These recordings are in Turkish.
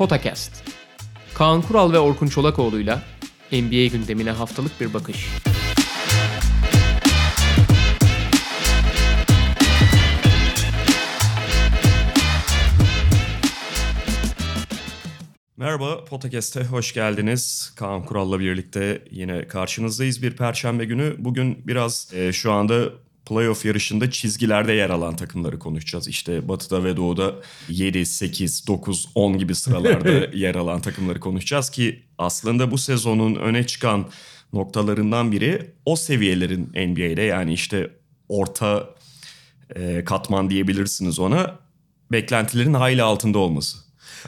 Potakast. Kaan Kural ve Orkun Çolakoğlu'yla NBA gündemine haftalık bir bakış. Merhaba, Podcast'e hoş geldiniz. Kaan Kural'la birlikte yine karşınızdayız bir perşembe günü. Bugün biraz e, şu anda playoff yarışında çizgilerde yer alan takımları konuşacağız. İşte Batı'da ve Doğu'da 7, 8, 9, 10 gibi sıralarda yer alan takımları konuşacağız ki aslında bu sezonun öne çıkan noktalarından biri o seviyelerin NBA'de yani işte orta e, katman diyebilirsiniz ona beklentilerin hayli altında olması.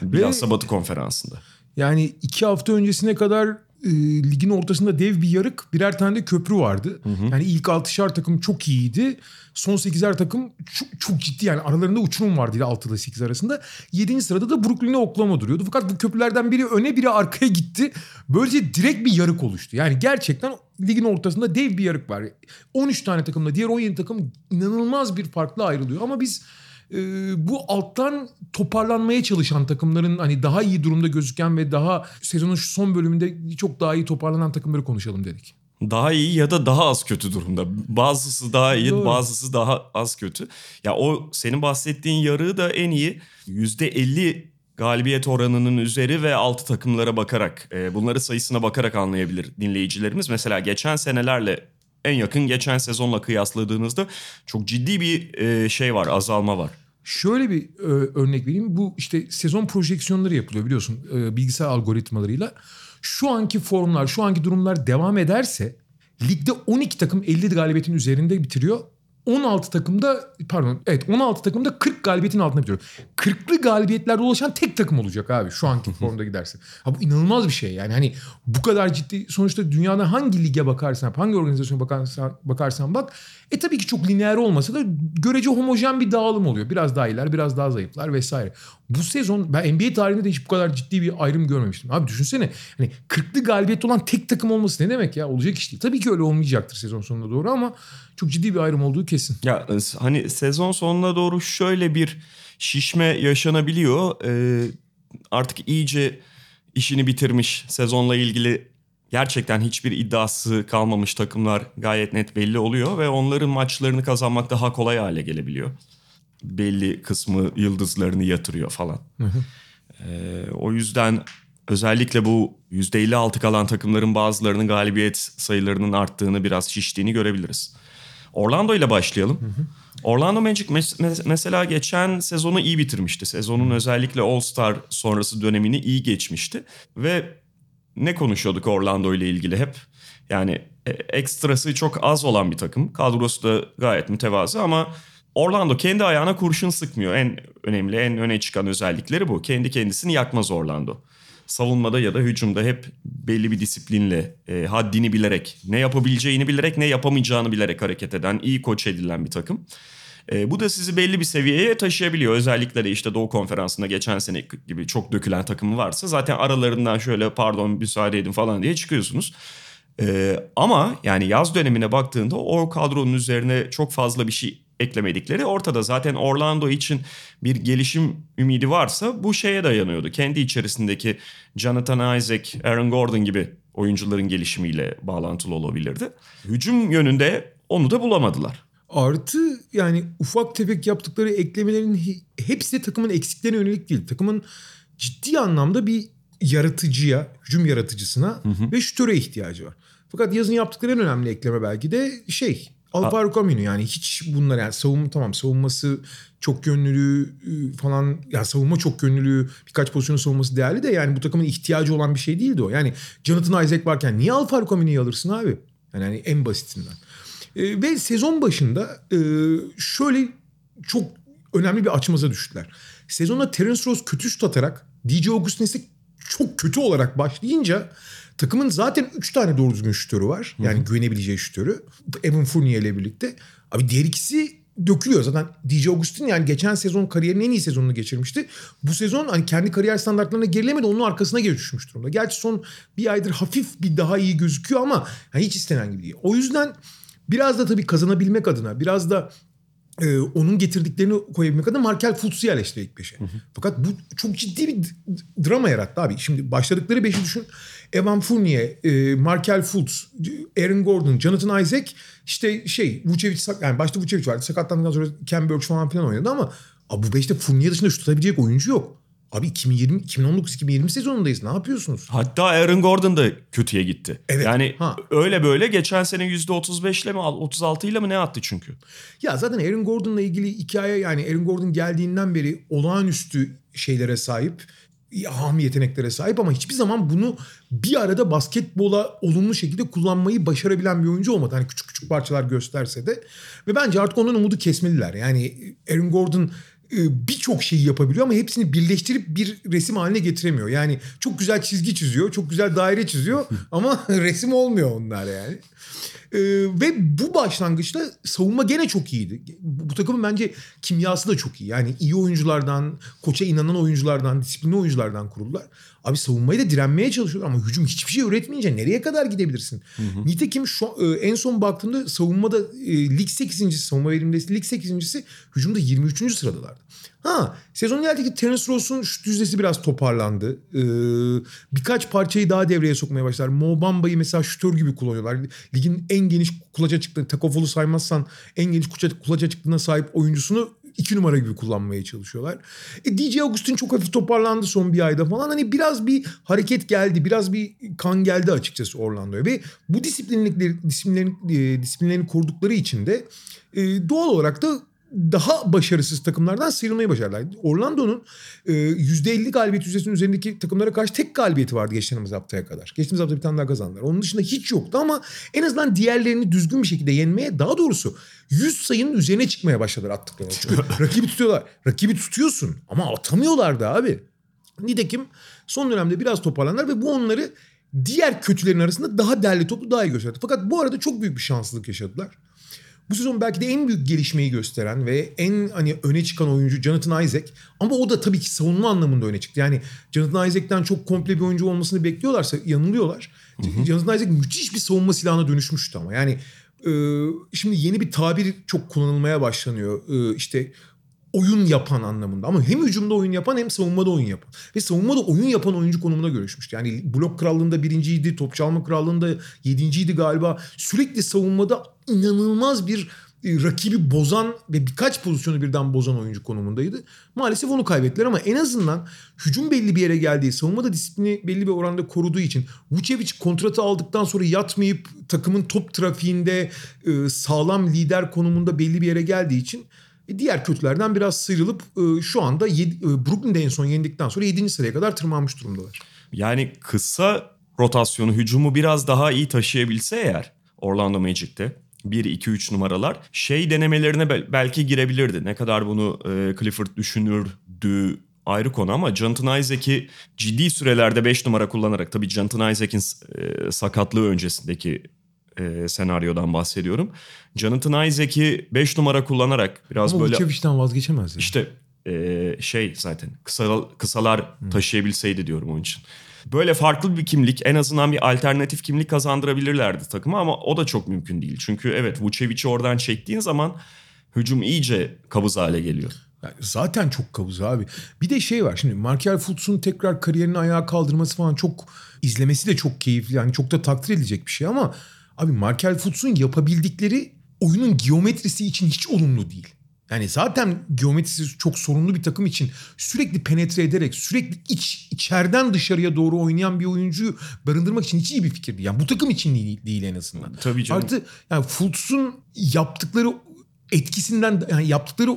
Yani bilhassa Batı konferansında. Yani iki hafta öncesine kadar e, ligin ortasında dev bir yarık birer tane de köprü vardı. Hı hı. Yani ilk altışar takım çok iyiydi. Son sekizer takım çok, çok ciddi yani aralarında uçurum vardı 6 ile 8 arasında. Yedinci sırada da Brooklyn'e Oklahoma duruyordu. Fakat bu köprülerden biri öne biri arkaya gitti. Böylece direkt bir yarık oluştu. Yani gerçekten ligin ortasında dev bir yarık var. 13 tane takımla diğer 17 takım inanılmaz bir farklı ayrılıyor. Ama biz e, bu alttan toparlanmaya çalışan takımların hani daha iyi durumda gözüken ve daha sezonun şu son bölümünde çok daha iyi toparlanan takımları konuşalım dedik. Daha iyi ya da daha az kötü durumda. Bazısı daha iyi, Doğru. bazısı daha az kötü. Ya o senin bahsettiğin yarığı da en iyi %50 galibiyet oranının üzeri ve altı takımlara bakarak, e, bunları sayısına bakarak anlayabilir dinleyicilerimiz. Mesela geçen senelerle en yakın geçen sezonla kıyasladığınızda çok ciddi bir e, şey var, azalma var. Şöyle bir e, örnek vereyim. Bu işte sezon projeksiyonları yapılıyor biliyorsun e, bilgisayar algoritmalarıyla. Şu anki formlar, şu anki durumlar devam ederse ligde 12 takım 50 galibiyetin üzerinde bitiriyor. 16 takımda pardon evet 16 takımda 40 galibiyetin altına bitiriyor. 40'lı galibiyetlerde ulaşan tek takım olacak abi şu anki formda giderse. Ha bu inanılmaz bir şey yani hani bu kadar ciddi sonuçta dünyada hangi lige bakarsan hangi organizasyona bakarsan, bakarsan bak e tabii ki çok lineer olmasa da görece homojen bir dağılım oluyor. Biraz daha iyiler biraz daha zayıflar vesaire. Bu sezon ben NBA tarihinde de hiç bu kadar ciddi bir ayrım görmemiştim. Abi düşünsene hani 40'lı galibiyet olan tek takım olması ne demek ya olacak iş değil. Tabii ki öyle olmayacaktır sezon sonunda doğru ama çok ciddi bir ayrım olduğu kesin. Ya hani sezon sonuna doğru şöyle bir şişme yaşanabiliyor. Ee, artık iyice işini bitirmiş sezonla ilgili gerçekten hiçbir iddiası kalmamış takımlar gayet net belli oluyor ve onların maçlarını kazanmak daha kolay hale gelebiliyor. Belli kısmı yıldızlarını yatırıyor falan. Hı hı. Ee, o yüzden özellikle bu %56 kalan takımların bazılarının galibiyet sayılarının arttığını biraz şiştiğini görebiliriz. Orlando ile başlayalım. Hı hı. Orlando Magic mes- mesela geçen sezonu iyi bitirmişti. Sezonun özellikle All-Star sonrası dönemini iyi geçmişti. Ve ne konuşuyorduk Orlando ile ilgili hep? Yani e, ekstrası çok az olan bir takım. Kadrosu da gayet mütevazı ama Orlando kendi ayağına kurşun sıkmıyor. En önemli, en öne çıkan özellikleri bu. Kendi kendisini yakmaz Orlando savunmada ya da hücumda hep belli bir disiplinle, e, haddini bilerek, ne yapabileceğini bilerek, ne yapamayacağını bilerek hareket eden, iyi koç edilen bir takım. E, bu da sizi belli bir seviyeye taşıyabiliyor. Özellikle de işte Doğu Konferansı'nda geçen sene gibi çok dökülen takımı varsa zaten aralarından şöyle pardon müsaade edin falan diye çıkıyorsunuz. E, ama yani yaz dönemine baktığında o kadronun üzerine çok fazla bir şey eklemedikleri ortada. Zaten Orlando için bir gelişim ümidi varsa bu şeye dayanıyordu. Kendi içerisindeki Jonathan Isaac, Aaron Gordon gibi oyuncuların gelişimiyle bağlantılı olabilirdi. Hücum yönünde onu da bulamadılar. Artı yani ufak tefek yaptıkları eklemelerin hepsi takımın eksiklerine yönelik değil. Takımın ciddi anlamda bir yaratıcıya, hücum yaratıcısına hı hı. ve şütöre ihtiyacı var. Fakat yazın yaptıkları en önemli ekleme belki de şey Alvaro Camino yani hiç bunlar yani savunma tamam savunması çok yönlülüğü ıı, falan ya savunma çok yönlülüğü birkaç pozisyonu savunması değerli de yani bu takımın ihtiyacı olan bir şey değildi o. Yani Jonathan Isaac varken niye Alvaro Camino'yu alırsın abi? Yani, yani en basitinden. E, ve sezon başında e, şöyle çok önemli bir açmaza düştüler. Sezona Terence Ross kötü şut atarak DJ Augustin ise çok kötü olarak başlayınca Takımın zaten 3 tane doğru düzgün şütörü var. Yani Hı-hı. güvenebileceği şütörü. Evan Fournier ile birlikte. Abi diğer ikisi dökülüyor. Zaten DJ Augustin yani geçen sezon kariyerinin en iyi sezonunu geçirmişti. Bu sezon hani kendi kariyer standartlarına gerilemedi. Onun arkasına geri düşmüş durumda. Gerçi son bir aydır hafif bir daha iyi gözüküyor ama yani hiç istenen gibi değil. O yüzden biraz da tabii kazanabilmek adına biraz da e, onun getirdiklerini koyabilmek adına Markel Fultz'u yerleştiriyor ilk beşe. Fakat bu çok ciddi bir drama yarattı abi. Şimdi başladıkları beşi düşün. Evan Fournier, e, Markel Fultz, Aaron Gordon, Jonathan Isaac, işte şey Vucevic, yani başta Vucevic vardı. Sakatlandıktan sonra Ken Burks falan filan oynadı ama abi bu beşte Fournier dışında şut atabilecek oyuncu yok. Abi 2020 2019-2020 sezonundayız. Ne yapıyorsunuz? Hatta Aaron Gordon da kötüye gitti. Evet, Yani ha. öyle böyle geçen sene %35 ile mi 36 ile mi ne attı çünkü? Ya zaten Aaron Gordon'la ilgili hikaye yani Aaron Gordon geldiğinden beri olağanüstü şeylere sahip. Ham yeteneklere sahip ama hiçbir zaman bunu bir arada basketbola olumlu şekilde kullanmayı başarabilen bir oyuncu olmadı. Hani küçük küçük parçalar gösterse de. Ve bence artık ondan umudu kesmeliler. Yani Aaron Gordon birçok şeyi yapabiliyor ama hepsini birleştirip bir resim haline getiremiyor. Yani çok güzel çizgi çiziyor, çok güzel daire çiziyor ama resim olmuyor onlar yani. Ee, ve bu başlangıçta savunma gene çok iyiydi. Bu, bu takımın bence kimyası da çok iyi. Yani iyi oyunculardan, koça inanan oyunculardan, disiplinli oyunculardan kuruldular. Abi savunmayı da direnmeye çalışıyorlar ama hücum hiçbir şey üretmeyince nereye kadar gidebilirsin? Nitekim şu e, en son baktığımda savunmada e, lig 8. savunma verimlisi lig 8. hücumda 23. sıradalardı. Ha sezon ilerledeki Terence Ross'un şut yüzdesi biraz toparlandı. Ee, birkaç parçayı daha devreye sokmaya başlar. Mo Bamba'yı mesela şütör gibi kullanıyorlar. Ligin en geniş kulaça çıktığını, Takovol'u saymazsan en geniş kulaça, çıktığına sahip oyuncusunu iki numara gibi kullanmaya çalışıyorlar. E, DJ Augustin çok hafif toparlandı son bir ayda falan. Hani biraz bir hareket geldi, biraz bir kan geldi açıkçası Orlando'ya. Ve bu disiplinlikleri, disiplinlerini, e, disiplinlerini kurdukları için de e, doğal olarak da daha başarısız takımlardan sıyrılmayı başardılar. Orlando'nun e, %50 galibiyet yüzdesinin üzerindeki takımlara karşı tek galibiyeti vardı geçtiğimiz haftaya kadar. Geçtiğimiz hafta bir tane daha kazandılar. Onun dışında hiç yoktu ama en azından diğerlerini düzgün bir şekilde yenmeye daha doğrusu 100 sayının üzerine çıkmaya başladılar attıkları. Çünkü rakibi tutuyorlar. Rakibi tutuyorsun ama atamıyorlar da abi. Nitekim son dönemde biraz toparlandılar ve bu onları diğer kötülerin arasında daha değerli toplu daha iyi gösterdi. Fakat bu arada çok büyük bir şanslılık yaşadılar. Bu sezon belki de en büyük gelişmeyi gösteren ve en hani öne çıkan oyuncu Jonathan Isaac. Ama o da tabii ki savunma anlamında öne çıktı. Yani Jonathan Isaac'ten çok komple bir oyuncu olmasını bekliyorlarsa yanılıyorlar. Jonathan Isaac müthiş bir savunma silahına dönüşmüştü ama. Yani e, şimdi yeni bir tabir çok kullanılmaya başlanıyor. E, işte oyun yapan anlamında. Ama hem hücumda oyun yapan hem savunmada oyun yapan. Ve savunmada oyun yapan oyuncu konumuna görüşmüştü. Yani blok krallığında birinciydi, top çalma krallığında yedinciydi galiba. Sürekli savunmada inanılmaz bir e, rakibi bozan ve birkaç pozisyonu birden bozan oyuncu konumundaydı. Maalesef onu kaybettiler ama en azından hücum belli bir yere geldiği, savunmada disiplini belli bir oranda koruduğu için Vucevic kontratı aldıktan sonra yatmayıp takımın top trafiğinde e, sağlam lider konumunda belli bir yere geldiği için diğer kötülerden biraz sıyrılıp e, şu anda yedi, e, Brooklyn'de en son yendikten sonra 7. sıraya kadar tırmanmış durumdalar. Yani kısa rotasyonu hücumu biraz daha iyi taşıyabilse eğer Orlando Magic'te 1 2 3 numaralar şey denemelerine bel- belki girebilirdi. Ne kadar bunu e, Clifford düşünürdü ayrı konu ama Jonathan Isaac'i ciddi sürelerde 5 numara kullanarak tabii Jonathan Isaac'in e, sakatlığı öncesindeki e, senaryodan bahsediyorum. Jonathan Isaac'i 5 numara kullanarak biraz Ama böyle Vucevic'den vazgeçemez. Yani. işte e, şey zaten kısa, kısalar taşıyabilseydi diyorum onun için. Böyle farklı bir kimlik en azından bir alternatif kimlik kazandırabilirlerdi takıma ama o da çok mümkün değil. Çünkü evet Vucevic'i oradan çektiğin zaman hücum iyice kabız hale geliyor. Yani zaten çok kavuz abi. Bir de şey var şimdi Markel Fultz'un tekrar kariyerini ayağa kaldırması falan çok izlemesi de çok keyifli. Yani çok da takdir edilecek bir şey ama abi Markel Fultz'un yapabildikleri oyunun geometrisi için hiç olumlu değil. Yani zaten geometrisi çok sorunlu bir takım için sürekli penetre ederek sürekli iç içeriden dışarıya doğru oynayan bir oyuncuyu barındırmak için hiç iyi bir fikir değil. Yani bu takım için değil, değil en azından. Tabii canım. Artı yani Fultz'un yaptıkları etkisinden yani yaptıkları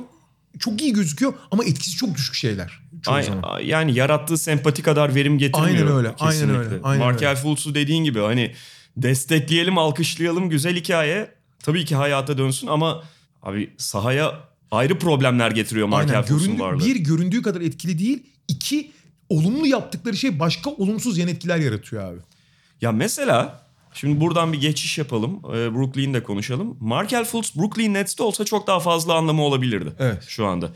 çok iyi gözüküyor ama etkisi çok düşük şeyler. Çoğu Ay- zaman. yani yarattığı sempati kadar verim getirmiyor. Aynen öyle, aynen kesinlikle. öyle, aynen Markel öyle. Fultz'u dediğin gibi hani destekleyelim, alkışlayalım güzel hikaye. Tabii ki hayata dönsün ama abi sahaya ayrı problemler getiriyor Markel Aynen. Varlığı. bir göründüğü kadar etkili değil. İki olumlu yaptıkları şey başka olumsuz yan etkiler yaratıyor abi. Ya mesela şimdi buradan bir geçiş yapalım. Ee, Brooklyn'i de konuşalım. Markel Fultz Brooklyn Nets'te olsa çok daha fazla anlamı olabilirdi Evet. şu anda.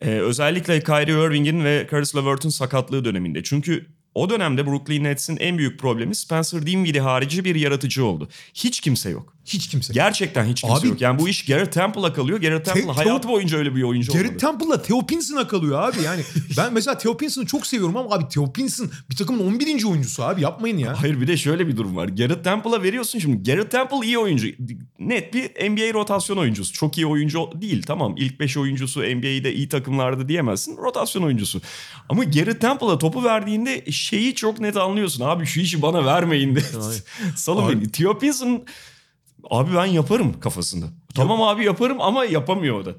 Ee, özellikle Kyrie Irving'in ve Caris LeVert'ün sakatlığı döneminde. Çünkü o dönemde Brooklyn Nets'in en büyük problemi Spencer Dinwiddie harici bir yaratıcı oldu. Hiç kimse yok. Hiç kimse. Gerçekten hiç kimse Abi- yok. Yani bu iş Garrett Temple'a kalıyor. Garrett Temple Theo- hayatı boyunca öyle bir oyuncu Garrett olmadı. Temple'la Theo Pinson'a kalıyor abi. Yani ben mesela Theo Pinson'ı çok seviyorum ama abi Theo Pinson bir takımın 11. oyuncusu abi yapmayın ya. Hayır bir de şöyle bir durum var. Garrett Temple'a veriyorsun şimdi. Garrett Temple iyi oyuncu. Net bir NBA rotasyon oyuncusu. Çok iyi oyuncu değil tamam. İlk 5 oyuncusu NBA'de iyi takımlarda diyemezsin. Rotasyon oyuncusu. Ama Garrett Temple'a topu verdiğinde şeyi çok net anlıyorsun. Abi şu işi bana vermeyin de. Salın beni. Theo Pinson abi ben yaparım kafasında. Tamam abi yaparım ama yapamıyor o da.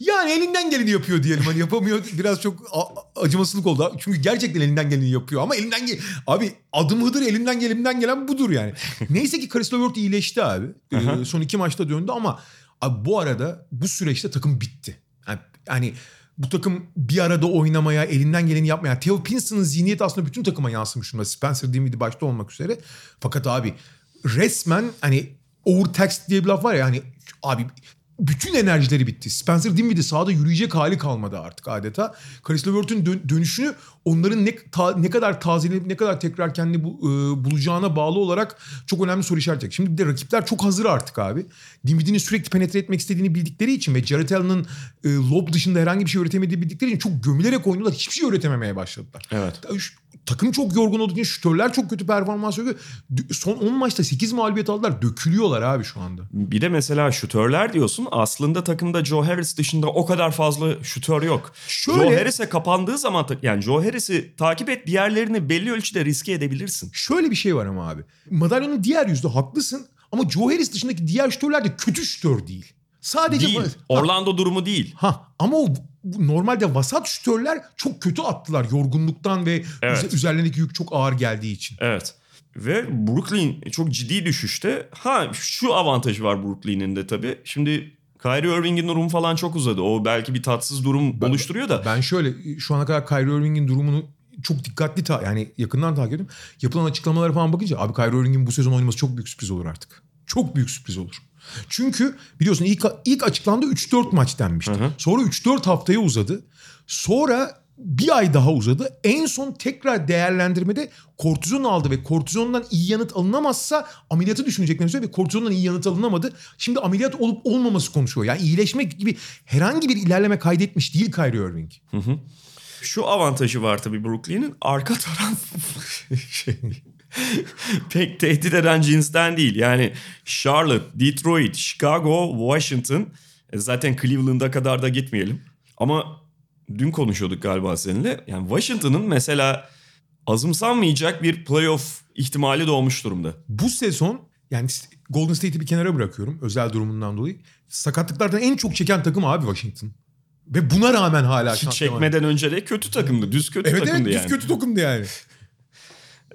Yani elinden geleni yapıyor diyelim. Hani yapamıyor biraz çok acımasızlık oldu. Çünkü gerçekten elinden geleni yapıyor. Ama elinden gel Abi adım hıdır elinden gelimden gelen budur yani. Neyse ki Karis Levert iyileşti abi. Ee, son iki maçta döndü ama abi bu arada bu süreçte takım bitti. Yani, yani bu takım bir arada oynamaya, elinden geleni yapmaya. Theo Pinson'ın zihniyeti aslında bütün takıma yansımış durumda. Spencer Dinwiddie başta olmak üzere. Fakat abi resmen hani overtaxed diye bir laf var ya hani abi bütün enerjileri bitti. Spencer Dinwiddie sahada yürüyecek hali kalmadı artık adeta. Karis Levert'ün dön- dönüşünü onların ne ta- ne kadar tazelenip ne kadar tekrar kendini bu, e, bulacağına bağlı olarak çok önemli soru işaretecek. Şimdi bir de rakipler çok hazır artık abi. Dinwiddie'nin sürekli penetre etmek istediğini bildikleri için ve Jarrett Allen'ın e, lob dışında herhangi bir şey üretemediği bildikleri için çok gömülerek oynuyorlar. Hiçbir şey üretememeye başladılar. Evet. Takım çok yorgun olduğu için şütörler çok kötü performans veriyor. Son 10 maçta 8 mağlubiyet aldılar. Dökülüyorlar abi şu anda. Bir de mesela şutörler diyorsun. Aslında takımda Joe Harris dışında o kadar fazla şutör yok. Şöyle- Joe Harris'e kapandığı zaman yani Joe Harris'i takip et diğerlerini belli ölçüde riske edebilirsin. Şöyle bir şey var ama abi. Madalyonun diğer yüzde haklısın ama Joe Harris dışındaki diğer şütörler de kötü şütör değil. Sadece Değil. Ha, Orlando durumu değil. ha, ama o normalde vasat şütörler çok kötü attılar yorgunluktan ve Evet. üze- üzerlerindeki yük çok ağır geldiği için. Evet. Ve Brooklyn çok ciddi düşüşte. Ha şu avantajı var Brooklyn'in de tabii. Şimdi Kyrie Irving'in durumu falan çok uzadı. O belki bir tatsız durum oluşturuyor da. Ben şöyle şu ana kadar Kyrie Irving'in durumunu çok dikkatli ta yani yakından takip ediyorum. Yapılan açıklamalara falan bakınca abi Kyrie Irving'in bu sezon oynaması çok büyük sürpriz olur artık. Çok büyük sürpriz olur. Çünkü biliyorsun ilk ilk açıklandı 3-4 maç denmişti. Hı hı. Sonra 3-4 haftaya uzadı. Sonra bir ay daha uzadı. En son tekrar değerlendirmede kortizon aldı ve kortizondan iyi yanıt alınamazsa ameliyatı düşüneceklerini söyledi ve kortizondan iyi yanıt alınamadı. Şimdi ameliyat olup olmaması konuşuyor. Yani iyileşmek gibi herhangi bir ilerleme kaydetmiş değil Kyrie Irving. Şu avantajı var tabii Brooklyn'in. Arka taraf şey, pek tehdit eden cinsten değil. Yani Charlotte, Detroit, Chicago, Washington e, zaten Cleveland'a kadar da gitmeyelim. Ama dün konuşuyorduk galiba seninle. Yani Washington'ın mesela azımsanmayacak bir playoff ihtimali doğmuş durumda. Bu sezon yani Golden State'i bir kenara bırakıyorum özel durumundan dolayı. Sakatlıklardan en çok çeken takım abi Washington. Ve buna rağmen hala Hiç çekmeden önce de kötü takımdı. Düz kötü Evet evet takımdı düz yani. kötü takımdı yani.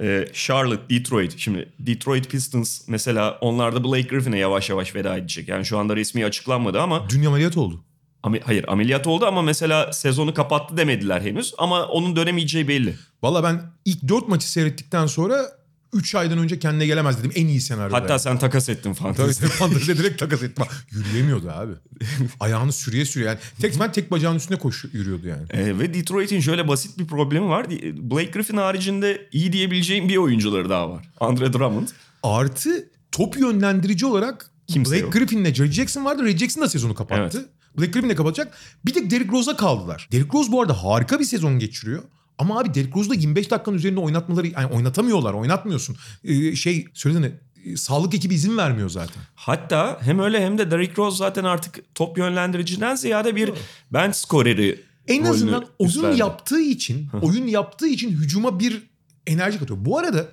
Ee, Charlotte, Detroit. Şimdi Detroit Pistons mesela onlar da Blake Griffin'e yavaş yavaş veda edecek. Yani şu anda resmi açıklanmadı ama Dün ameliyat oldu. Ame- hayır ameliyat oldu ama mesela sezonu kapattı demediler henüz ama onun dönemeyeceği belli. Valla ben ilk 4 maçı seyrettikten sonra 3 aydan önce kendine gelemez dedim en iyi senaryoda. Hatta sen takas ettin Tabii fantezi. fanteziye direkt takas etme. Yürüyemiyordu abi. Ayağını sürüye sürüye. Yani tek ben tek bacağının üstüne koşu yürüyordu yani. Ee, ve Detroit'in şöyle basit bir problemi var. Blake Griffin haricinde iyi diyebileceğim bir oyuncuları daha var. Andre Drummond. Artı top yönlendirici olarak Kimse Blake yok. Griffin'le Jerry Jackson vardı. Ray Jackson da sezonu kapattı. Blake Griffin de kapatacak. Bir tek Derrick Rose'a kaldılar. Derrick Rose bu arada harika bir sezon geçiriyor. Ama abi Derrick Rose'da 25 dakikanın üzerinde oynatmaları yani oynatamıyorlar, oynatmıyorsun. Ee, şey söylediğine e, sağlık ekibi izin vermiyor zaten. Hatta hem öyle hem de Derrick Rose zaten artık top yönlendiriciden ziyade bir bench skoreri En azından oyun yaptığı için, oyun yaptığı için hücuma bir enerji katıyor. Bu arada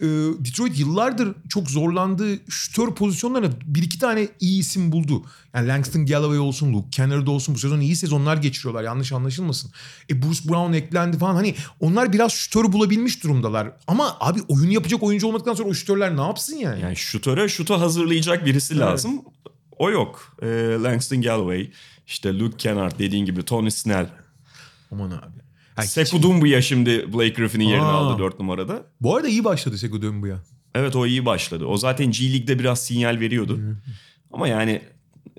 e, Detroit yıllardır çok zorlandığı şütör pozisyonlarına bir iki tane iyi isim buldu. Yani Langston Galloway olsun, Luke Kennard olsun bu sezon iyi sezonlar geçiriyorlar yanlış anlaşılmasın. E Bruce Brown eklendi falan hani onlar biraz şütör bulabilmiş durumdalar. Ama abi oyun yapacak oyuncu olmadıktan sonra o şütörler ne yapsın yani? Yani şutöre şutu hazırlayacak birisi lazım. O yok. Ee, Langston Galloway, işte Luke Kennard dediğin gibi Tony Snell. Aman abi. Doumbouya şimdi Blake Griffin'in yerini Aa. aldı 4 numarada. bu arada iyi başladı Sekou Doumbouya. Evet o iyi başladı. O zaten G League'de biraz sinyal veriyordu. Ama yani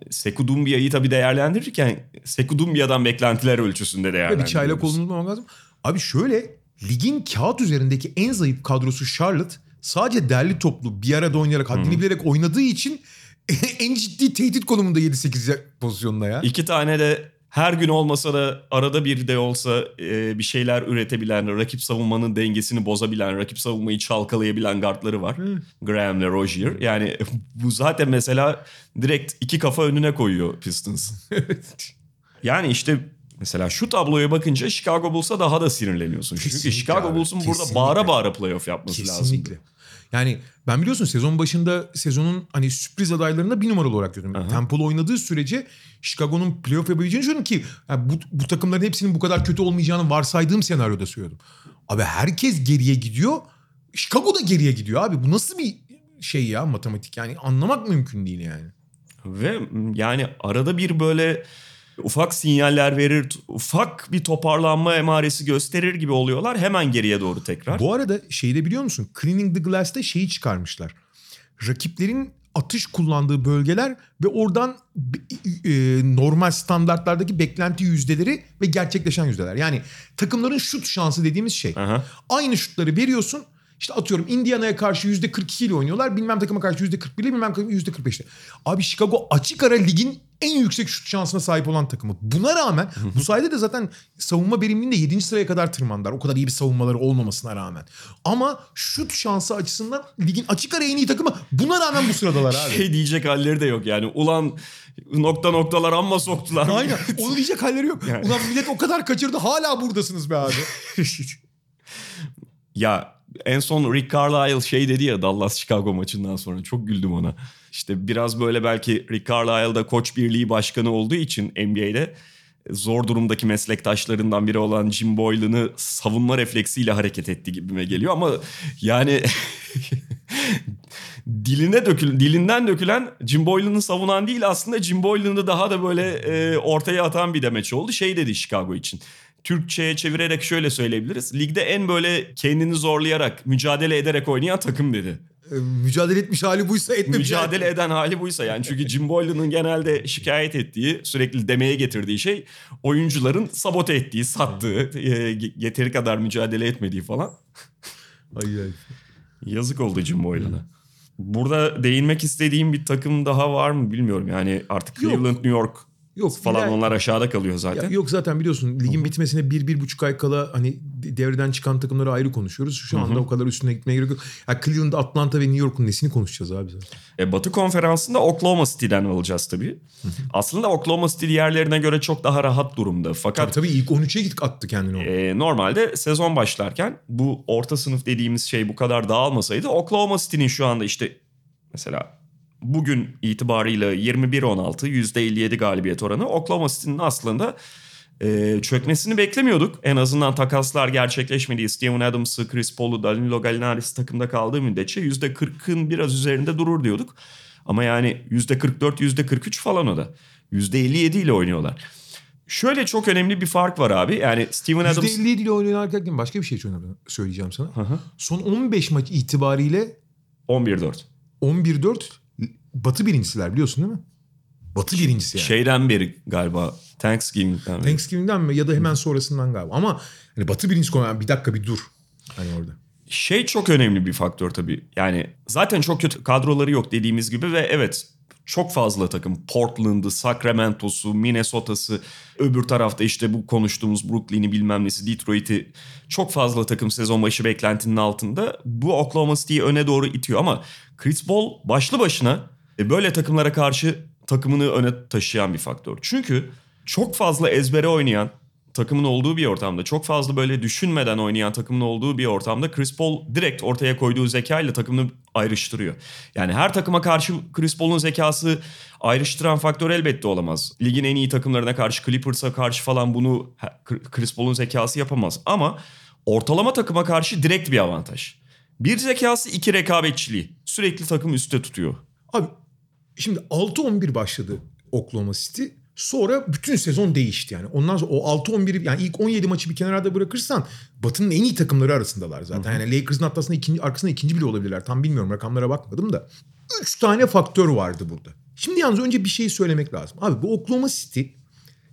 Sekou Doumbouya tabii değerlendirirken Sekou Doumbouyadan beklentiler ölçüsünde değerlendiriyoruz. bir çaylak unutmamak lazım. Abi şöyle ligin kağıt üzerindeki en zayıf kadrosu Charlotte sadece derli toplu bir arada oynayarak haddini bilerek oynadığı için en ciddi tehdit konumunda 7-8 pozisyonda ya. İki tane de her gün olmasa da arada bir de olsa e, bir şeyler üretebilen, rakip savunmanın dengesini bozabilen, rakip savunmayı çalkalayabilen guardları var. Graham ve Rozier. Yani bu zaten mesela direkt iki kafa önüne koyuyor Pistons. yani işte mesela şu tabloya bakınca Chicago Bulls'a daha da sinirleniyorsun. Çünkü Kesinlikle Chicago abi, Bulls'un burada bağıra bağıra playoff yapması Kesinlikle. lazım. Yani ben biliyorsun sezon başında sezonun hani sürpriz adaylarında bir numaralı olarak görüyorum. Tempolu oynadığı sürece Chicago'nun playoff yapabileceğini düşünüyorum ki yani bu, bu takımların hepsinin bu kadar kötü olmayacağını varsaydığım senaryoda söylüyordum. Abi herkes geriye gidiyor. Chicago da geriye gidiyor abi. Bu nasıl bir şey ya matematik yani anlamak mümkün değil yani. Ve yani arada bir böyle ufak sinyaller verir, ufak bir toparlanma emaresi gösterir gibi oluyorlar. Hemen geriye doğru tekrar. Bu arada şeyi de biliyor musun? Cleaning the Glass'ta şeyi çıkarmışlar. Rakiplerin atış kullandığı bölgeler ve oradan e, normal standartlardaki beklenti yüzdeleri ve gerçekleşen yüzdeler. Yani takımların şut şansı dediğimiz şey. Aha. Aynı şutları veriyorsun. İşte atıyorum Indiana'ya karşı %42 ile oynuyorlar. Bilmem takıma karşı %41 ile bilmem takıma %45 ile. Abi Chicago açık ara ligin en yüksek şut şansına sahip olan takımı. Buna rağmen bu sayede de zaten savunma verimliliğinde 7. sıraya kadar tırmandılar. O kadar iyi bir savunmaları olmamasına rağmen. Ama şut şansı açısından ligin açık ara en iyi takımı. Buna rağmen bu sıradalar abi. Şey diyecek halleri de yok yani. Ulan nokta noktalar amma soktular. Aynen. Onu diyecek halleri yok. Yani. Ulan millet o kadar kaçırdı hala buradasınız be abi. ya en son Rick Carlisle şey dedi ya Dallas Chicago maçından sonra çok güldüm ona. İşte biraz böyle belki Rick Carlisle da koç birliği başkanı olduğu için NBA'de zor durumdaki meslektaşlarından biri olan Jim Boylan'ı savunma refleksiyle hareket etti gibime geliyor ama yani diline dökül dilinden dökülen Jim Boylan'ı savunan değil aslında Jim Boylan'ı daha da böyle e, ortaya atan bir demeç oldu. Şey dedi Chicago için. Türkçe'ye çevirerek şöyle söyleyebiliriz. Ligde en böyle kendini zorlayarak, mücadele ederek oynayan takım dedi. Ee, Mücadele etmiş hali buysa etmemiş. Mücadele eden hali buysa yani çünkü Jim Boylan'ın genelde şikayet ettiği, sürekli demeye getirdiği şey oyuncuların sabote ettiği, sattığı, e, yeteri kadar mücadele etmediği falan. Ay, ay. Yazık oldu Jim Boylan'a. Burada değinmek istediğim bir takım daha var mı bilmiyorum. Yani artık Yok. Cleveland, New York Yok falan iler- onlar aşağıda kalıyor zaten. Ya yok zaten biliyorsun ligin bitmesine bir, bir buçuk ay kala hani devreden çıkan takımları ayrı konuşuyoruz. Şu anda o kadar üstüne gitmeye gerek yok. Ya Cleveland, Atlanta ve New York'un nesini konuşacağız abi zaten. E, Batı konferansında Oklahoma City'den alacağız tabii. Aslında Oklahoma City diğerlerine göre çok daha rahat durumda. Tabii Fakat tabii ilk 13'e git attı kendini e, normalde sezon başlarken bu orta sınıf dediğimiz şey bu kadar dağılmasaydı Oklahoma City'nin şu anda işte mesela bugün itibarıyla 21-16 %57 galibiyet oranı Oklahoma City'nin aslında e, çökmesini beklemiyorduk. En azından takaslar gerçekleşmediği Steven Adams'ı, Chris Paul'u, Danilo Gallinari'si takımda kaldığı müddetçe %40'ın biraz üzerinde durur diyorduk. Ama yani %44, %43 falan o da. %57 ile oynuyorlar. Şöyle çok önemli bir fark var abi. Yani Steven Adams... %57 ile oynarken başka bir şey söyleyeceğim sana. Hı hı. Son 15 maç itibariyle 11-4. 11-4 Batı birincisiler biliyorsun değil mi? Batı birincisi yani. Şeyden beri galiba Thanksgiving'den beri. Thanksgiving'den mi ya da hemen sonrasından galiba. Ama hani Batı birincisi koyan bir dakika bir dur. Hani orada. Şey çok önemli bir faktör tabii. Yani zaten çok kötü kadroları yok dediğimiz gibi ve evet çok fazla takım. Portland'ı, Sacramento'su, Minnesota'sı, öbür tarafta işte bu konuştuğumuz Brooklyn'i bilmem nesi, Detroit'i çok fazla takım sezon başı beklentinin altında. Bu Oklahoma City'yi öne doğru itiyor ama Chris Paul başlı başına e, böyle takımlara karşı takımını öne taşıyan bir faktör. Çünkü çok fazla ezbere oynayan, takımın olduğu bir ortamda çok fazla böyle düşünmeden oynayan takımın olduğu bir ortamda Chris Paul direkt ortaya koyduğu zekayla takımını ayrıştırıyor. Yani her takıma karşı Chris Paul'un zekası ayrıştıran faktör elbette olamaz. Ligin en iyi takımlarına karşı Clippers'a karşı falan bunu Chris Paul'un zekası yapamaz. Ama ortalama takıma karşı direkt bir avantaj. Bir zekası iki rekabetçiliği. Sürekli takım üstte tutuyor. Abi şimdi 6-11 başladı Oklahoma City. Sonra bütün sezon değişti yani. Ondan sonra o 6-11'i yani ilk 17 maçı bir kenarda bırakırsan Batı'nın en iyi takımları arasındalar zaten. Yani Lakers'ın hatta ikinci, arkasında ikinci bile olabilirler. Tam bilmiyorum rakamlara bakmadım da. Üç tane faktör vardı burada. Şimdi yalnız önce bir şey söylemek lazım. Abi bu Oklahoma City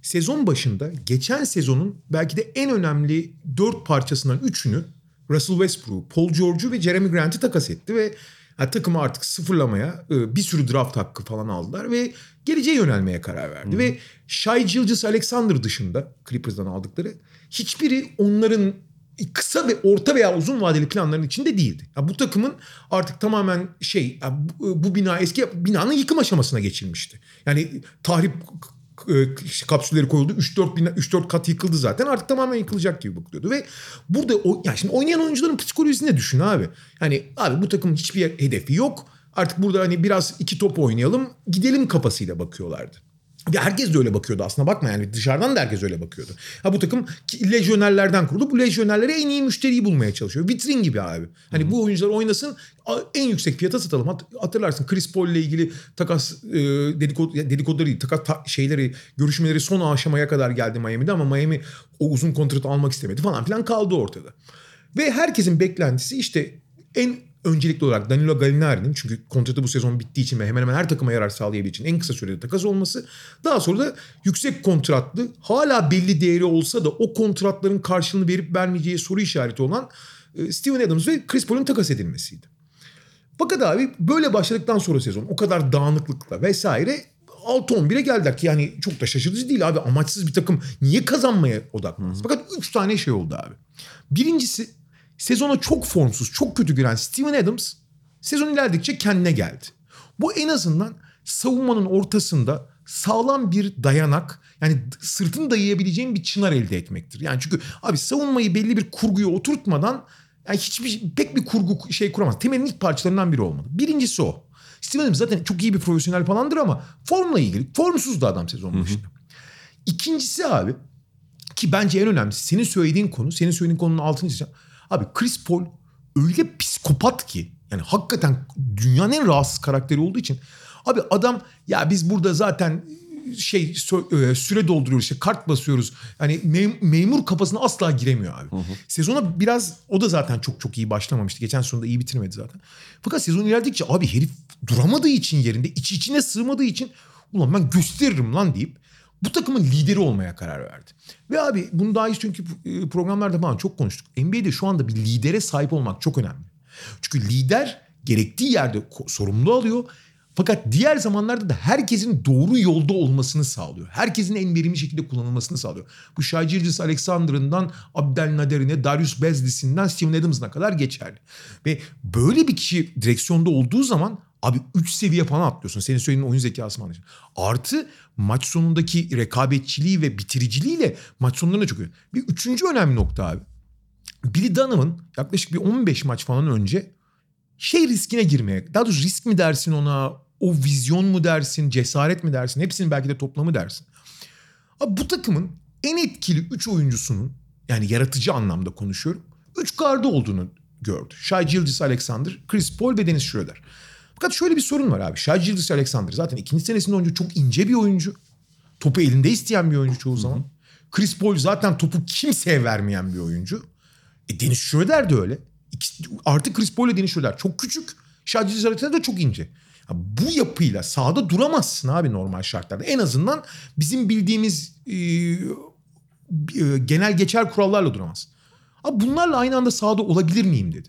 sezon başında geçen sezonun belki de en önemli dört parçasından üçünü Russell Westbrook, Paul George'u ve Jeremy Grant'i takas etti ve yani takımı artık sıfırlamaya e, bir sürü draft hakkı falan aldılar ve geleceğe yönelmeye karar verdi. Hı. Ve Shai Gilgeous Alexander dışında Clippers'dan aldıkları hiçbiri onların kısa ve orta veya uzun vadeli planların içinde değildi. Yani bu takımın artık tamamen şey bu, bu bina eski binanın yıkım aşamasına geçilmişti. Yani tahrip kapsülleri koyuldu. 3-4 bin 3-4 kat yıkıldı zaten. Artık tamamen yıkılacak gibi bakılıyordu ve burada o yani şimdi oynayan oyuncuların psikolojisini de düşün abi. Yani abi bu takımın hiçbir hedefi yok. Artık burada hani biraz iki top oynayalım, gidelim kafasıyla bakıyorlardı. Ve herkes de öyle bakıyordu aslında bakma yani dışarıdan da herkes öyle bakıyordu. Ha bu takım lejyonerlerden kuruldu. Bu lejyonerlere en iyi müşteriyi bulmaya çalışıyor. Vitrin gibi abi. Hani Hı-hı. bu oyuncular oynasın en yüksek fiyata satalım. Hatırlarsın Chris Paul ile ilgili takas e, dedikodu, dedikoduları değil, takas ta, şeyleri, görüşmeleri son aşamaya kadar geldi Miami'de ama Miami o uzun kontratı almak istemedi falan filan kaldı ortada. Ve herkesin beklentisi işte en öncelikli olarak Danilo Gallinari'nin çünkü kontratı bu sezon bittiği için ve hemen hemen her takıma yarar sağlayabildiği için en kısa sürede takas olması. Daha sonra da yüksek kontratlı hala belli değeri olsa da o kontratların karşılığını verip vermeyeceği soru işareti olan e, Steven Adams ve Chris Paul'un takas edilmesiydi. Fakat abi böyle başladıktan sonra sezon o kadar dağınıklıkla vesaire 6-11'e geldik. Yani çok da şaşırtıcı değil abi. Amaçsız bir takım niye kazanmaya odaklanır? Fakat 3 tane şey oldu abi. Birincisi sezona çok formsuz, çok kötü giren Steven Adams sezon ilerledikçe kendine geldi. Bu en azından savunmanın ortasında sağlam bir dayanak yani sırtını dayayabileceğin bir çınar elde etmektir. Yani çünkü abi savunmayı belli bir kurguya oturtmadan yani hiçbir pek bir kurgu şey kuramaz. Temelin ilk parçalarından biri olmalı. Birincisi o. Steven Adams zaten çok iyi bir profesyonel falandır ama formla ilgili formsuz da adam sezon başında. İkincisi abi ki bence en önemlisi senin söylediğin konu, senin söylediğin konunun altını çizeceğim. Abi Chris Paul öyle psikopat ki yani hakikaten dünyanın en rahatsız karakteri olduğu için abi adam ya biz burada zaten şey e, süre dolduruyoruz işte kart basıyoruz. Yani mem- memur kafasına asla giremiyor abi. Hı hı. Sezona biraz o da zaten çok çok iyi başlamamıştı. Geçen sonunda iyi bitirmedi zaten. Fakat sezon ilerledikçe abi herif duramadığı için yerinde iç içine sığmadığı için ulan ben gösteririm lan deyip bu takımın lideri olmaya karar verdi. Ve abi bunu daha iyi çünkü e, programlarda falan çok konuştuk. NBA'de şu anda bir lidere sahip olmak çok önemli. Çünkü lider gerektiği yerde sorumlu alıyor. Fakat diğer zamanlarda da herkesin doğru yolda olmasını sağlıyor. Herkesin en verimli şekilde kullanılmasını sağlıyor. Bu Shai Gilgis Alexander'ından Abdelnader'ine, Darius Bezlis'inden Steven Adams'ına kadar geçerli. Ve böyle bir kişi direksiyonda olduğu zaman Abi 3 seviye falan atlıyorsun. Senin söylediğin oyun zekası falan. Artı maç sonundaki rekabetçiliği ve bitiriciliğiyle maç sonlarında çok önemli. Bir üçüncü önemli nokta abi. Billy Donovan yaklaşık bir 15 maç falan önce şey riskine girmeye, daha doğrusu risk mi dersin ona, o vizyon mu dersin, cesaret mi dersin, hepsinin belki de toplamı dersin. Abi bu takımın en etkili 3 oyuncusunun yani yaratıcı anlamda konuşuyorum. 3 gardı olduğunu gördü. Shai Gilgis Alexander, Chris Paul ve Dennis Schroeder. Fakat şöyle bir sorun var abi. Shai Gilgis Alexander zaten ikinci senesinde oyuncu çok ince bir oyuncu. Topu elinde isteyen bir oyuncu çoğu zaman. Chris Paul zaten topu kimseye vermeyen bir oyuncu. E Dennis Schroeder de öyle. İkisi, artık Chris Paul ile Dennis Schroeder çok küçük. Gilgis Alexander de çok ince. Ya bu yapıyla sahada duramazsın abi normal şartlarda. En azından bizim bildiğimiz e, e, genel geçer kurallarla duramaz. Abi bunlarla aynı anda sahada olabilir miyim dedi.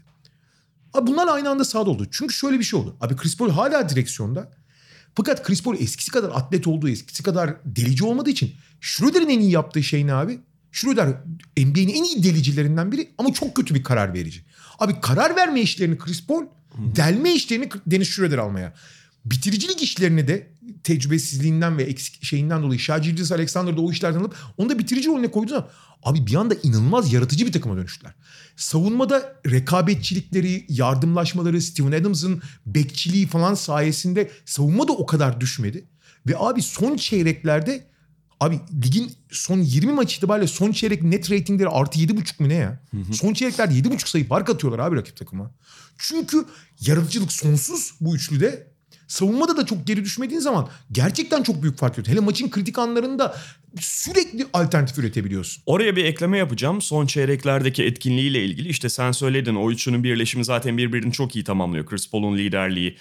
Abi bunlar aynı anda sahada oldu. Çünkü şöyle bir şey oldu. Abi Chris Paul hala direksiyonda. Fakat Chris Paul eskisi kadar atlet olduğu, eskisi kadar delici olmadığı için Schroeder'in en iyi yaptığı şey ne abi? Schroeder NBA'nin en iyi delicilerinden biri ama çok kötü bir karar verici. Abi karar verme işlerini Chris Paul, delme işlerini Dennis Schroeder almaya. Bitiricilik işlerini de tecrübesizliğinden ve eksik şeyinden dolayı Shai Alexander da o işlerden alıp onu da bitirici rolüne koyduğu zaman Abi bir anda inanılmaz yaratıcı bir takıma dönüştüler. Savunmada rekabetçilikleri, yardımlaşmaları, Steven Adams'ın bekçiliği falan sayesinde savunma da o kadar düşmedi. Ve abi son çeyreklerde abi ligin son 20 maç itibariyle son çeyrek net ratingleri artı 7.5 mu ne ya? Hı hı. Son çeyreklerde 7.5 sayı fark atıyorlar abi rakip takıma. Çünkü yaratıcılık sonsuz bu üçlüde Savunmada da çok geri düşmediğin zaman gerçekten çok büyük fark yaratıyor. Hele maçın kritik anlarında sürekli alternatif üretebiliyorsun. Oraya bir ekleme yapacağım. Son çeyreklerdeki etkinliğiyle ilgili. İşte sen söyledin o üçünün birleşimi zaten birbirini çok iyi tamamlıyor. Chris Paul'un liderliği,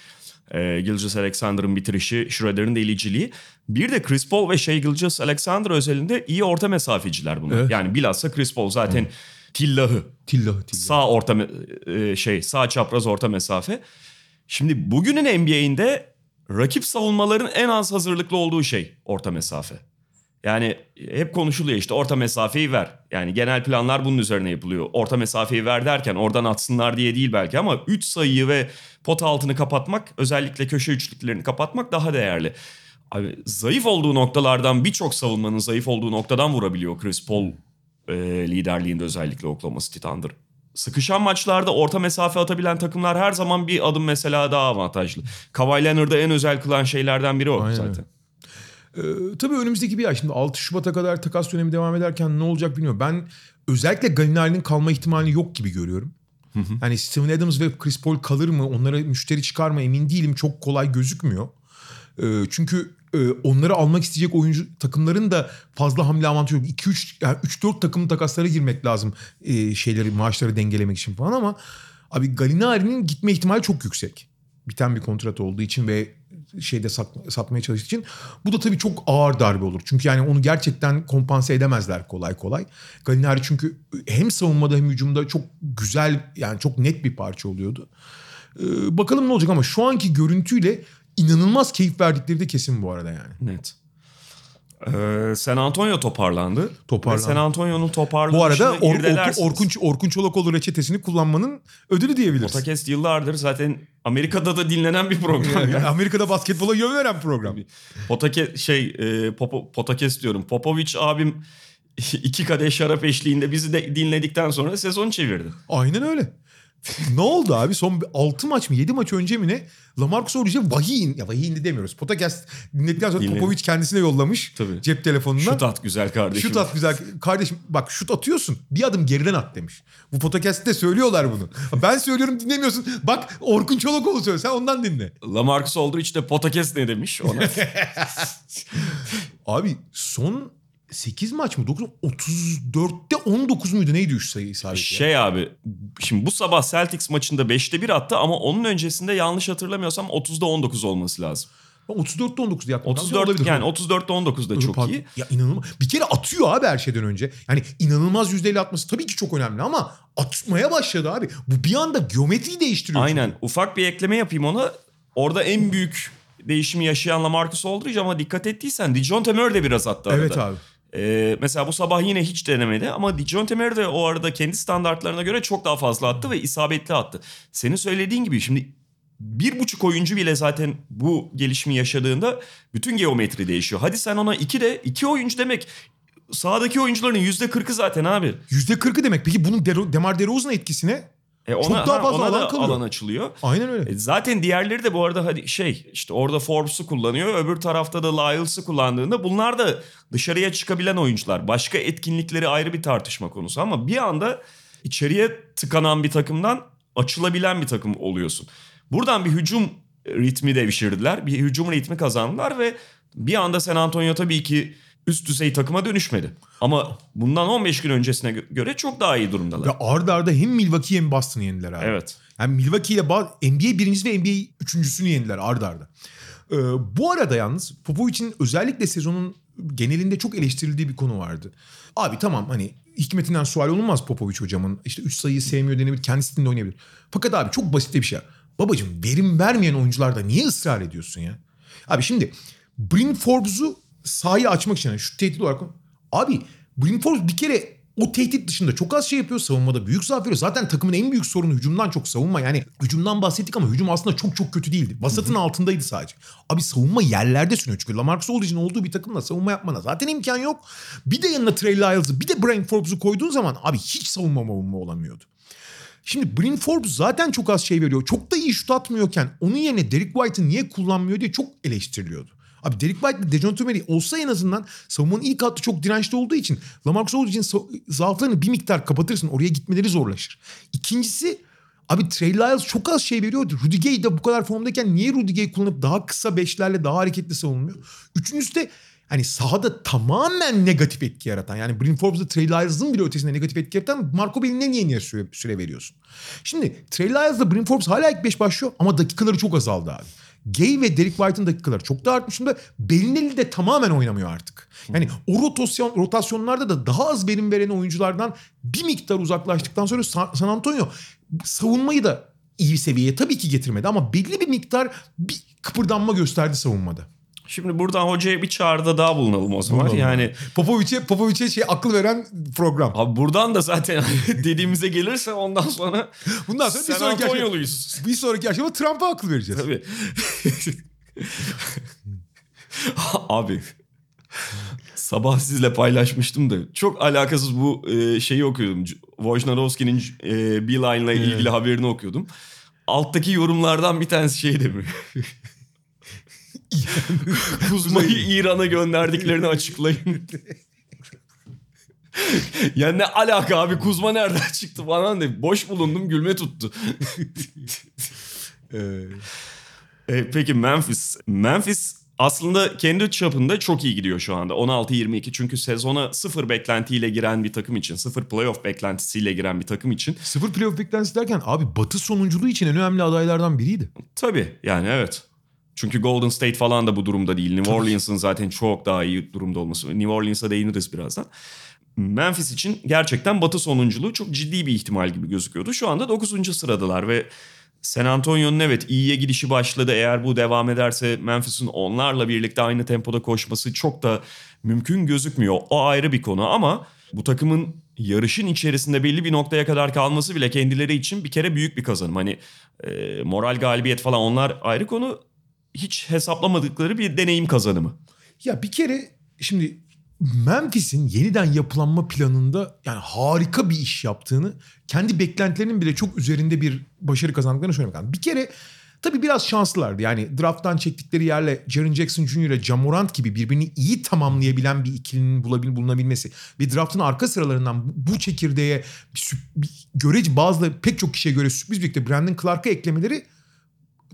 e, Gilgis Alexander'ın bitirişi, Schroeder'ın deliciliği. Bir de Chris Paul ve Shea Gilgis Alexander özelinde iyi orta mesafeciler bunlar. Evet. Yani bilhassa Chris Paul zaten... Evet tillahı. Tillahı tillahı. Sağ orta e, şey sağ çapraz orta mesafe. Şimdi bugünün NBA'inde rakip savunmaların en az hazırlıklı olduğu şey orta mesafe. Yani hep konuşuluyor işte orta mesafeyi ver. Yani genel planlar bunun üzerine yapılıyor. Orta mesafeyi ver derken oradan atsınlar diye değil belki ama 3 sayıyı ve pot altını kapatmak özellikle köşe üçlüklerini kapatmak daha değerli. Abi zayıf olduğu noktalardan birçok savunmanın zayıf olduğu noktadan vurabiliyor Chris Paul e, liderliğinde özellikle Oklahoma City Thunder. Sıkışan maçlarda orta mesafe atabilen takımlar her zaman bir adım mesela daha avantajlı. Kawhi Leonard'ı en özel kılan şeylerden biri o Aynen zaten. Ee, tabii önümüzdeki bir ay şimdi 6 Şubat'a kadar takas dönemi devam ederken ne olacak bilmiyorum. Ben özellikle Galinari'nin kalma ihtimali yok gibi görüyorum. Yani Steven Adams ve Chris Paul kalır mı? Onlara müşteri çıkar mı? Emin değilim. Çok kolay gözükmüyor. Ee, çünkü onları almak isteyecek oyuncu takımların da fazla hamle avantajı yok. 2-3 yani 3-4 takımın takaslara girmek lazım e, şeyleri maaşları dengelemek için falan ama abi Galinari'nin gitme ihtimali çok yüksek. Biten bir kontrat olduğu için ve şeyde sat- satmaya çalıştığı için bu da tabii çok ağır darbe olur. Çünkü yani onu gerçekten kompanse edemezler kolay kolay. Galinari çünkü hem savunmada hem hücumda çok güzel yani çok net bir parça oluyordu. Ee, bakalım ne olacak ama şu anki görüntüyle inanılmaz keyif verdikleri de kesin bu arada yani. Net. Ee, San Antonio toparlandı. Toparlandı. Ve San Antonio'nun toparlanışını Bu arada Or- Orkun, irdelersiniz. Orkun, Çolakoğlu reçetesini kullanmanın ödülü diyebiliriz. Podcast yıllardır zaten Amerika'da da dinlenen bir program. Yani ya. Amerika'da basketbola yön veren program. Potake şey e, Popo, Potakes diyorum. Popovic abim iki kadeh şarap eşliğinde bizi de dinledikten sonra sezon çevirdi. Aynen öyle. Ne oldu abi? Son 6 maç mı 7 maç önce mi ne? Lamarcus Aldridge'e vahiy indi. Ya vahiy indi demiyoruz. Podcast dinledikten sonra Dinledim. Popovic kendisine yollamış. Tabii. Cep telefonundan. Şut at güzel kardeşim. Şut at güzel. Kardeşim bak şut atıyorsun. Bir adım geriden at demiş. Bu podcast'te söylüyorlar bunu. Ben söylüyorum dinlemiyorsun. Bak Orkun Çolakoğlu söylüyor. Sen ondan dinle. Lamarcus Aldridge de Potakes ne demiş ona? Abi son 8 maç mı? 9 34'te 19 muydu? Neydi 3 sayı isabeti? ya? şey abi şimdi bu sabah Celtics maçında 5'te 1 attı ama onun öncesinde yanlış hatırlamıyorsam 30'da 19 olması lazım. 34'te 19 diye aklımda. 34 Olabilir. yani 34'te 19 da çok park- iyi. Ya inanılmaz. Bir kere atıyor abi her şeyden önce. Yani inanılmaz yüzdeyle atması tabii ki çok önemli ama atmaya başladı abi. Bu bir anda geometriyi değiştiriyor. Aynen. Ufak bir ekleme yapayım ona. Orada en büyük değişimi yaşayan Lamarcus Aldridge ama dikkat ettiysen Dijon Murray de biraz attı arada. Evet abi. Ee, mesela bu sabah yine hiç denemedi ama Dijon Murray de o arada kendi standartlarına göre çok daha fazla attı ve isabetli attı. Senin söylediğin gibi şimdi bir buçuk oyuncu bile zaten bu gelişimi yaşadığında bütün geometri değişiyor. Hadi sen ona iki de iki oyuncu demek sahadaki oyuncuların yüzde kırkı zaten abi. %40'ı demek. Peki bunun Demar DeRozan etkisine E ona, Çok daha ha, fazla ona alan da kalıyor. alan açılıyor. aynen öyle. E Zaten diğerleri de bu arada hadi şey işte orada Forbes'u kullanıyor. Öbür tarafta da Lyles'ı kullandığında bunlar da dışarıya çıkabilen oyuncular. Başka etkinlikleri ayrı bir tartışma konusu ama bir anda içeriye tıkanan bir takımdan açılabilen bir takım oluyorsun. Buradan bir hücum ritmi devşirdiler. Bir hücum ritmi kazandılar ve bir anda San Antonio tabii ki üst düzey takıma dönüşmedi. Ama bundan 15 gün öncesine gö- göre çok daha iyi durumdalar. Ve arda arda hem Milwaukee hem Boston'ı yendiler abi. Evet. Yani Milwaukee ile ba- NBA birincisi ve NBA üçüncüsünü yendiler arda arda. Ee, bu arada yalnız Popovic'in özellikle sezonun genelinde çok eleştirildiği bir konu vardı. Abi tamam hani hikmetinden sual olunmaz Popovic hocamın. İşte üç sayıyı sevmiyor denebilir. Kendi stilinde oynayabilir. Fakat abi çok basit bir şey. Babacım verim vermeyen oyuncularda niye ısrar ediyorsun ya? Abi şimdi Bryn Forbes'u sahaya açmak için yani şu tehdit olarak... Abi Bryn Forbes bir kere o tehdit dışında çok az şey yapıyor. Savunmada büyük zaaf veriyor. Zaten takımın en büyük sorunu hücumdan çok savunma. Yani hücumdan bahsettik ama hücum aslında çok çok kötü değildi. Vasatın altındaydı sadece. Abi savunma yerlerde sürüyor. Çünkü Lamarcus Aldridge'in olduğu bir takımla savunma yapmana zaten imkan yok. Bir de yanına Trey Lyles'ı bir de Bryn Forbes'u koyduğun zaman abi hiç savunma savunma olamıyordu. Şimdi Bryn Forbes zaten çok az şey veriyor. Çok da iyi şut atmıyorken onun yerine Derek White'ı niye kullanmıyor diye çok eleştiriliyordu. Abi Derek White Dejounte Murray olsa en azından savunmanın ilk hattı çok dirençli olduğu için Lamarcus Aldridge'in sa- zaaflarını bir miktar kapatırsın. Oraya gitmeleri zorlaşır. İkincisi abi Trey Lyles çok az şey veriyor. Rudy Gay de bu kadar formdayken niye Rudy Gay kullanıp daha kısa beşlerle daha hareketli savunmuyor? Üçüncüsü de hani sahada tamamen negatif etki yaratan yani Bryn Forbes'da Trey Lyles'ın bile ötesinde negatif etki yaratan Marco Bellin'e niye niye süre, süre veriyorsun? Şimdi Trey Lyles'la Bryn Forbes hala ilk beş başlıyor ama dakikaları çok azaldı abi. Gay ve Derek White'ın dakikaları çok da artmış durumda. Bellinelli de tamamen oynamıyor artık. Yani o rotasyon, rotasyonlarda da daha az verim veren oyunculardan bir miktar uzaklaştıktan sonra Sa- San Antonio savunmayı da iyi seviyeye tabii ki getirmedi ama belli bir miktar bir kıpırdanma gösterdi savunmada. Şimdi buradan hocaya bir çağrıda daha bulunalım o zaman. Bulunalım. Yani Popovic'e Popovic'e şey akıl veren program. abi buradan da zaten dediğimize gelirse ondan sonra Bundan sonra bir sonraki aşama, bir sonraki aşama Trump'a akıl vereceğiz. Tabii. Abi sabah sizle paylaşmıştım da çok alakasız bu e, şeyi okuyordum. Wojnarowski'nin e, Beeline'la ilgili haberini okuyordum. Alttaki yorumlardan bir tanesi şey demiyor. Kuzma'yı İran'a gönderdiklerini açıklayın. yani ne alaka abi Kuzma nereden çıktı falan de boş bulundum gülme tuttu. E, peki Memphis. Memphis aslında kendi çapında çok iyi gidiyor şu anda. 16-22 çünkü sezona sıfır beklentiyle giren bir takım için, sıfır playoff beklentisiyle giren bir takım için. Sıfır playoff beklentisi derken abi batı sonunculuğu için en önemli adaylardan biriydi. Tabii yani evet. Çünkü Golden State falan da bu durumda değil. New Orleans'ın zaten çok daha iyi durumda olması. New Orleans'a değiniriz birazdan. Memphis için gerçekten batı sonunculuğu çok ciddi bir ihtimal gibi gözüküyordu. Şu anda 9. sıradalar ve San Antonio'nun evet iyiye gidişi başladı. Eğer bu devam ederse Memphis'in onlarla birlikte aynı tempoda koşması çok da mümkün gözükmüyor. O ayrı bir konu ama bu takımın yarışın içerisinde belli bir noktaya kadar kalması bile kendileri için bir kere büyük bir kazanım. Hani e, moral galibiyet falan onlar ayrı konu. Hiç hesaplamadıkları bir deneyim kazanımı. Ya bir kere şimdi Memphis'in yeniden yapılanma planında yani harika bir iş yaptığını, kendi beklentilerinin bile çok üzerinde bir başarı kazandıklarını söylemek lazım. Bir kere tabii biraz şanslılardı. Yani drafttan çektikleri yerle Jaren Jackson Jr. ile Jamorant gibi birbirini iyi tamamlayabilen bir ikilinin bulabil, bulunabilmesi ve draftın arka sıralarından bu, çekirdeğe bir, bir görece bazı pek çok kişiye göre sürpriz birlikte Brandon Clark'a eklemeleri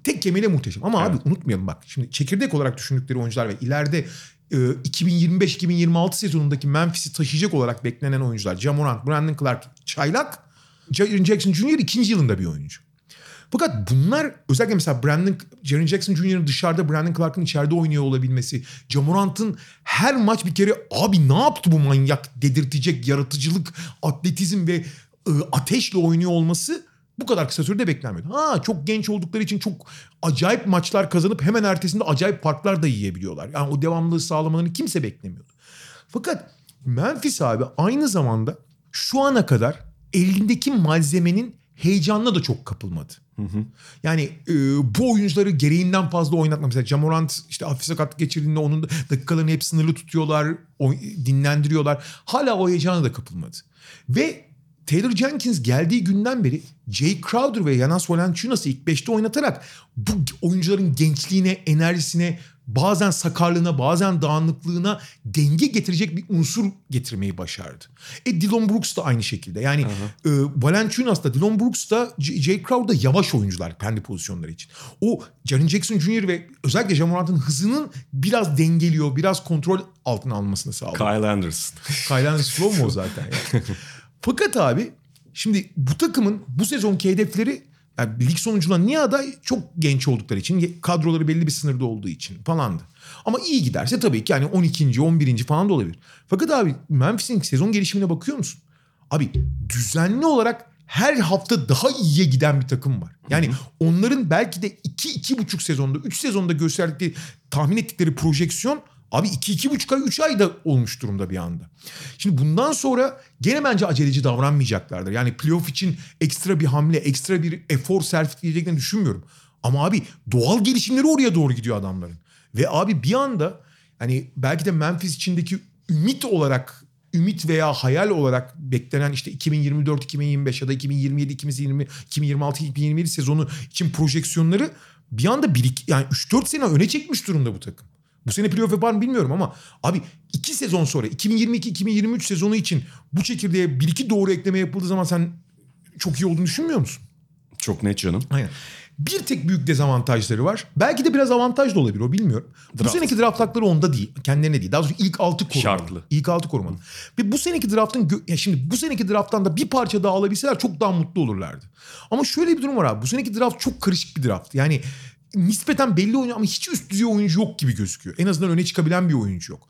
tek kemiğiyle muhteşem. Ama abi unutmayalım bak şimdi çekirdek olarak düşündükleri oyuncular ve ileride e, 2025-2026 sezonundaki Memphis'i taşıyacak olarak beklenen oyuncular. Jamorant, Brandon Clark, Çaylak, Jaren Jackson Jr. ikinci yılında bir oyuncu. Fakat bunlar özellikle mesela Brandon, Jaren Jackson Jr.'ın dışarıda Brandon Clark'ın içeride oynuyor olabilmesi. Jamorant'ın her maç bir kere abi ne yaptı bu manyak dedirtecek yaratıcılık, atletizm ve e, ateşle oynuyor olması bu kadar kısa sürede beklenmiyordu. Ha çok genç oldukları için çok acayip maçlar kazanıp hemen ertesinde acayip farklar da yiyebiliyorlar. Yani o devamlılığı sağlamalarını kimse beklemiyordu. Fakat Memphis abi aynı zamanda şu ana kadar elindeki malzemenin heyecanına da çok kapılmadı. Yani e, bu oyuncuları gereğinden fazla oynatmak. Mesela Jamorant işte hafif sakatlık geçirdiğinde onun da dakikalarını hep sınırlı tutuyorlar, oy- dinlendiriyorlar. Hala o heyecana da kapılmadı. Ve Taylor Jenkins geldiği günden beri Jay Crowder ve Yanas Valanciunas'ı ilk beşte oynatarak bu oyuncuların gençliğine, enerjisine, bazen sakarlığına, bazen dağınıklığına denge getirecek bir unsur getirmeyi başardı. E Dylan Brooks da aynı şekilde. Yani e, Valanciunas da, Dylan Brooks da, Jay Crowder da yavaş oyuncular kendi pozisyonları için. O Jaren Jackson Jr. ve özellikle Jamorant'ın hızının biraz dengeliyor, biraz kontrol altına almasını sağlıyor. Kyle Anderson. Kyle Anderson slow mu o zaten yani. Fakat abi şimdi bu takımın bu sezonki hedefleri yani lig sonucuna niye aday? Çok genç oldukları için, kadroları belli bir sınırda olduğu için falandı. Ama iyi giderse tabii ki yani 12. 11. falan da olabilir. Fakat abi Memphis'in sezon gelişimine bakıyor musun? Abi düzenli olarak her hafta daha iyiye giden bir takım var. Yani onların belki de 2-2,5 sezonda, 3 sezonda gösterdikleri, tahmin ettikleri projeksiyon Abi 2-2,5 ay 3 ayda olmuş durumda bir anda. Şimdi bundan sonra gene bence aceleci davranmayacaklardır. Yani playoff için ekstra bir hamle, ekstra bir efor sergileyeceklerini düşünmüyorum. Ama abi doğal gelişimleri oraya doğru gidiyor adamların. Ve abi bir anda hani belki de Memphis içindeki ümit olarak ümit veya hayal olarak beklenen işte 2024-2025 ya da 2027-2020 2026-2027 sezonu için projeksiyonları bir anda bir iki, yani 3-4 sene öne çekmiş durumda bu takım. Bu sene playoff yapar mı bilmiyorum ama abi iki sezon sonra 2022-2023 sezonu için bu çekirdeğe bir iki doğru ekleme yapıldığı zaman sen çok iyi olduğunu düşünmüyor musun? Çok net canım. Aynen. Bir tek büyük dezavantajları var. Belki de biraz avantaj da olabilir o bilmiyorum. Bu Draft. seneki draft hakları onda değil. Kendilerine değil. Daha doğrusu ilk altı korumalı. Şartlı. İlk altı korumalı. Ve bu seneki draftın ya şimdi bu seneki drafttan da bir parça daha alabilseler çok daha mutlu olurlardı. Ama şöyle bir durum var abi. Bu seneki draft çok karışık bir draft. Yani nispeten belli oyuncu ama hiç üst düzey oyuncu yok gibi gözüküyor. En azından öne çıkabilen bir oyuncu yok.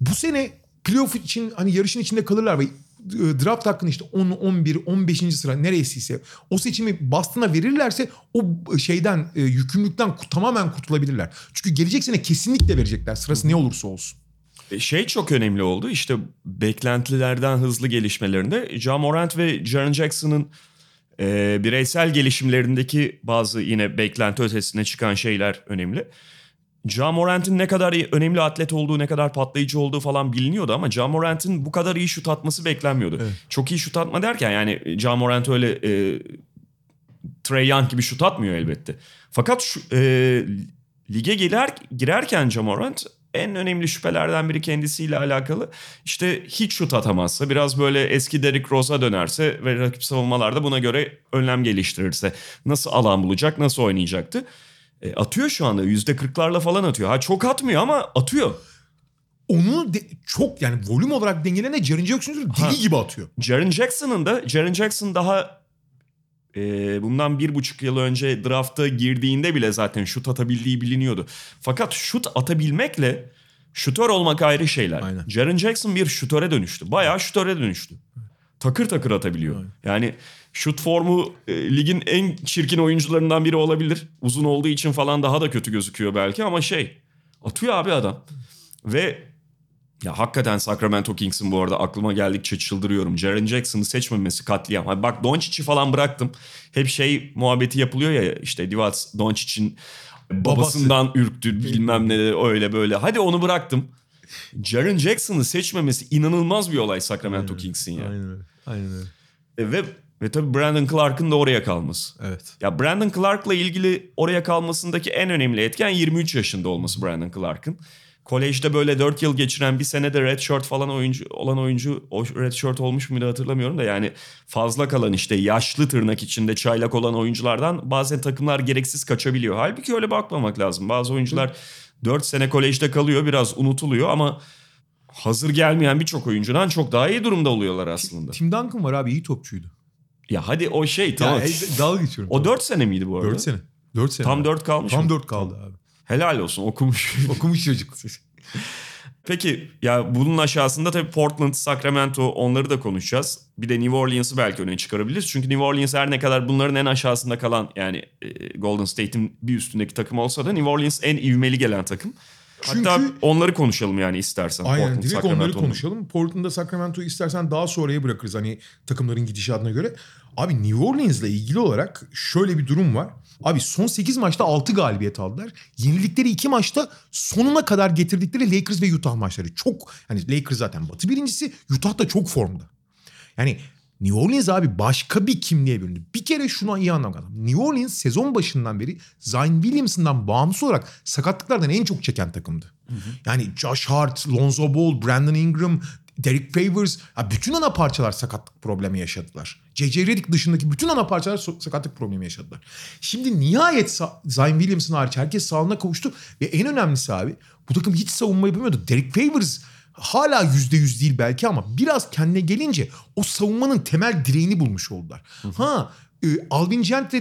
Bu sene playoff için hani yarışın içinde kalırlar ve e, draft hakkını işte 10, 11, 15. sıra neresiyse o seçimi Boston'a verirlerse o şeyden e, yükümlülükten tamamen kurtulabilirler. Çünkü gelecek sene kesinlikle verecekler sırası ne olursa olsun. E, Şey çok önemli oldu işte beklentilerden hızlı gelişmelerinde Ja Morant ve Jaren Jackson'ın e, bireysel gelişimlerindeki bazı yine beklenti ötesine çıkan şeyler önemli. Ja Morant'in ne kadar iyi- önemli atlet olduğu, ne kadar patlayıcı olduğu falan biliniyordu ama Ja Morant'in bu kadar iyi şut atması beklenmiyordu. Çok iyi şut atma derken yani Ja Morant öyle e, Trey Young gibi şut atmıyor elbette. Fakat şu, e, lige girer, girerken Ja Morant en önemli şüphelerden biri kendisiyle alakalı. İşte hiç şut atamazsa, biraz böyle eski Derrick Rose'a dönerse ve rakip savunmalarda buna göre önlem geliştirirse nasıl alan bulacak, nasıl oynayacaktı? E, atıyor şu anda %40'larla falan atıyor. Ha çok atmıyor ama atıyor. Onu de- çok yani volüm olarak dengelene Jaren Jackson Ha. deli gibi atıyor. Jaren Jackson'ın da Jaren Jackson daha e, bundan bir buçuk yıl önce drafta girdiğinde bile zaten şut atabildiği biliniyordu. Fakat şut atabilmekle şutör olmak ayrı şeyler. Aynen. Jaren Jackson bir şutöre dönüştü. Bayağı şutöre dönüştü. Takır takır atabiliyor. Yani şut formu e, ligin en çirkin oyuncularından biri olabilir. Uzun olduğu için falan daha da kötü gözüküyor belki ama şey atıyor abi adam. Ve ya hakikaten Sacramento Kings'in bu arada aklıma geldikçe çıldırıyorum. Jaren Jackson'ı seçmemesi katliam. Hani bak Doncic'i falan bıraktım. Hep şey muhabbeti yapılıyor ya işte Divac Doncic'in babasından ürktü bilmem ne öyle böyle. Hadi onu bıraktım. Jaren Jackson'ı seçmemesi inanılmaz bir olay Sacramento Kings'in ya. Aynen öyle. Aynen öyle. E, Ve ve tabii Brandon Clark'ın da oraya kalması. Evet. Ya Brandon Clark'la ilgili oraya kalmasındaki en önemli etken 23 yaşında olması Brandon Clark'ın. Kolejde böyle 4 yıl geçiren bir senede redshirt falan oyuncu olan oyuncu o redshirt olmuş muydu hatırlamıyorum da yani fazla kalan işte yaşlı tırnak içinde çaylak olan oyunculardan bazen takımlar gereksiz kaçabiliyor. Halbuki öyle bakmamak lazım. Bazı oyuncular 4 sene kolejde kalıyor biraz unutuluyor ama hazır gelmeyen birçok oyuncudan çok daha iyi durumda oluyorlar aslında. Tim Duncan var abi iyi topçuydu. Ya hadi o şey tamam. Ya, dalga geçiyorum. o 4 sene miydi bu arada? 4 sene. 4 sene. Tam abi. 4 kalmış Tam mı? 4 kaldı abi. Helal olsun okumuş. Okumuş çocuk. Peki ya bunun aşağısında tabii Portland, Sacramento onları da konuşacağız. Bir de New Orleans'ı belki öne çıkarabiliriz. Çünkü New Orleans her ne kadar bunların en aşağısında kalan yani e, Golden State'in bir üstündeki takım olsa da New Orleans en ivmeli gelen takım. Hatta Çünkü- onları konuşalım yani istersen. Aynen Portland, direkt onları Sacramento'nun. konuşalım. Portland'da Sacramento'yu istersen daha sonraya bırakırız hani takımların gidişatına göre. Abi New Orleans'la ilgili olarak şöyle bir durum var. Abi son 8 maçta 6 galibiyet aldılar. Yenildikleri 2 maçta sonuna kadar getirdikleri Lakers ve Utah maçları. Çok hani Lakers zaten batı birincisi Utah da çok formda. Yani New Orleans abi başka bir kimliğe büründü. Bir kere şuna iyi anlam lazım. New Orleans sezon başından beri Zion Williamson'dan bağımsız olarak sakatlıklardan en çok çeken takımdı. Yani Josh Hart, Lonzo Ball, Brandon Ingram, Derek Favors ya bütün ana parçalar sakatlık problemi yaşadılar. J.J. Redick dışındaki bütün ana parçalar sakatlık problemi yaşadılar. Şimdi nihayet Zion Williamson hariç herkes sağlığına kavuştu ve en önemlisi abi bu takım hiç savunma yapamıyordu. Derek Favors hala yüzde yüz değil belki ama biraz kendine gelince o savunmanın temel direğini bulmuş oldular. Ha e, Alvin Gentry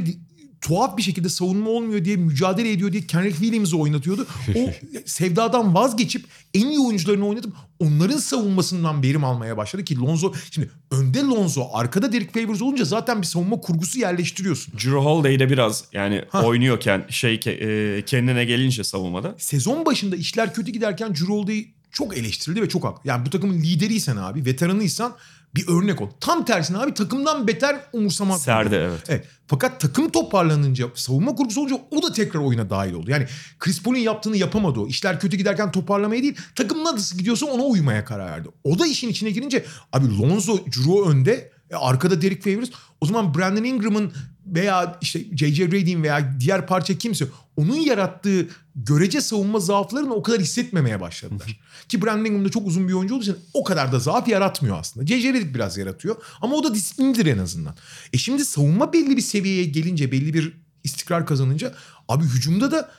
tuhaf bir şekilde savunma olmuyor diye mücadele ediyor diye Kendrick Williams'ı oynatıyordu. O sevdadan vazgeçip en iyi oyuncularını oynatıp onların savunmasından verim almaya başladı ki Lonzo şimdi önde Lonzo arkada Derek Favors olunca zaten bir savunma kurgusu yerleştiriyorsun. Drew Holiday de biraz yani Ha. oynuyorken şey e, kendine gelince savunmada. Sezon başında işler kötü giderken Drew Holiday çok eleştirildi ve çok haklı. Yani bu takımın lideriysen abi, veteranıysan bir örnek ol. Tam tersine abi takımdan beter umursamak. Serdi evet. Evet. Fakat takım toparlanınca, savunma kurgusu olunca o da tekrar oyuna dahil oldu. Yani Chris Paul'un yaptığını yapamadı o. İşler kötü giderken toparlamaya değil, takım nasıl gidiyorsa ona uymaya karar verdi. O da işin içine girince abi Lonzo, Drew önde, e, arkada Derek Favors. O zaman Brandon Ingram'ın veya işte J.J. Redick'in veya diğer parça kimse onun yarattığı görece savunma zaaflarını o kadar hissetmemeye başladılar. Ki Brandon da çok uzun bir oyuncu olduğu için o kadar da zaaf yaratmıyor aslında. J.J. Redick biraz yaratıyor ama o da disiplinlidir en azından. E şimdi savunma belli bir seviyeye gelince belli bir istikrar kazanınca abi hücumda da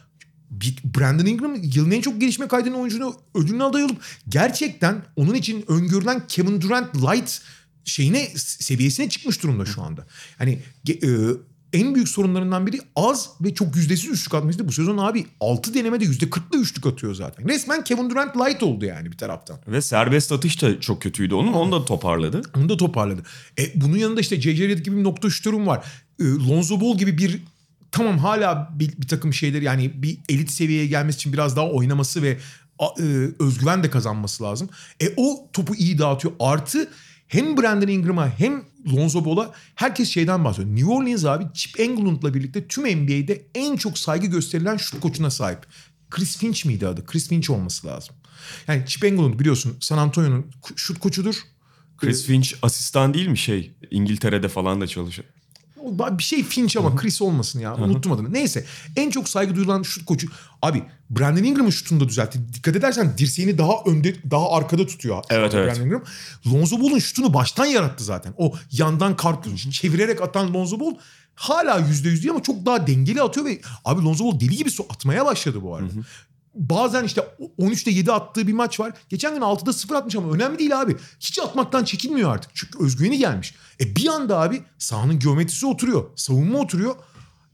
Brandon Ingram yılın en çok gelişme kaydeden oyuncunu ödülünü aday olup gerçekten onun için öngörülen Kevin Durant light şeyine seviyesine çıkmış durumda şu anda. Hani e, en büyük sorunlarından biri az ve çok yüzdesiz üçlük atmasıydı. Bu sezon abi 6 denemede %40'la üçlük atıyor zaten. Resmen Kevin Durant light oldu yani bir taraftan. Ve serbest atış da çok kötüydü onun. Onu da toparladı. Onu da toparladı. E, bunun yanında işte J.J. Redick gibi bir nokta şutörüm var. E, Lonzo Ball gibi bir tamam hala bir, bir takım şeyler yani bir elit seviyeye gelmesi için biraz daha oynaması ve e, özgüven de kazanması lazım. E o topu iyi dağıtıyor. Artı hem Brandon Ingram'a hem Lonzo Ball'a herkes şeyden bahsediyor. New Orleans abi Chip Engelund'la birlikte tüm NBA'de en çok saygı gösterilen şut koçuna sahip. Chris Finch miydi adı? Chris Finch olması lazım. Yani Chip Engelund biliyorsun San Antonio'nun şut koçudur. Chris Finch asistan değil mi şey? İngiltere'de falan da çalışıyor. Bir şey Finch ama Chris olmasın ya. Unuttum adını. Neyse. En çok saygı duyulan şut koçu. Abi Brandon Ingram'ın şutunu da düzeltti. Dikkat edersen dirseğini daha önde, daha arkada tutuyor. Evet, evet. Brandon Ingram. Lonzo Ball'un şutunu baştan yarattı zaten. O yandan karpuz çevirerek atan Lonzo Ball hala yüzde yüz değil ama çok daha dengeli atıyor ve abi Lonzo Ball deli gibi atmaya başladı bu arada. Bazen işte 13'te 7 attığı bir maç var. Geçen gün 6'da 0 atmış ama önemli değil abi. Hiç atmaktan çekinmiyor artık. Çünkü özgüveni gelmiş. E bir anda abi sahanın geometrisi oturuyor. Savunma oturuyor.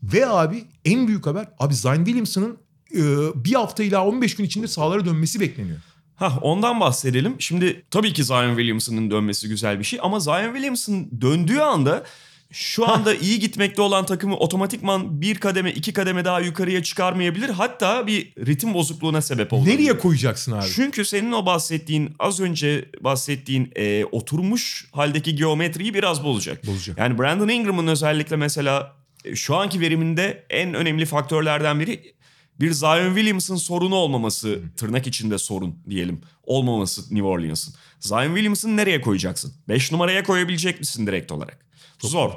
Ve abi en büyük haber abi Zion Williamson'ın e, bir hafta ila 15 gün içinde sahalara dönmesi bekleniyor. Hah ondan bahsedelim. Şimdi tabii ki Zion Williamson'ın dönmesi güzel bir şey ama Zion Williamson döndüğü anda şu anda iyi gitmekte olan takımı otomatikman bir kademe iki kademe daha yukarıya çıkarmayabilir. Hatta bir ritim bozukluğuna sebep olur. Nereye koyacaksın abi? Çünkü senin o bahsettiğin az önce bahsettiğin e, oturmuş haldeki geometriyi biraz bozacak. Bozacak. Yani Brandon Ingram'ın özellikle mesela e, şu anki veriminde en önemli faktörlerden biri bir Zion Williamson sorunu olmaması tırnak içinde sorun diyelim olmaması New Orleans'ın. Zion Williamson'ı nereye koyacaksın? 5 numaraya koyabilecek misin direkt olarak? Zor.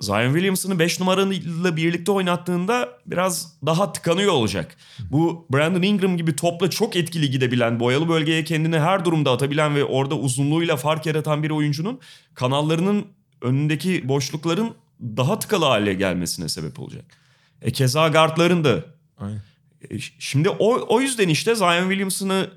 Zion Williamson'ı 5 numarayla birlikte oynattığında biraz daha tıkanıyor olacak. Bu Brandon Ingram gibi topla çok etkili gidebilen, boyalı bölgeye kendini her durumda atabilen ve orada uzunluğuyla fark yaratan bir oyuncunun kanallarının önündeki boşlukların daha tıkalı hale gelmesine sebep olacak. E keza guardların da Aynen. e, Şimdi o, o yüzden işte Zion Williamson'ı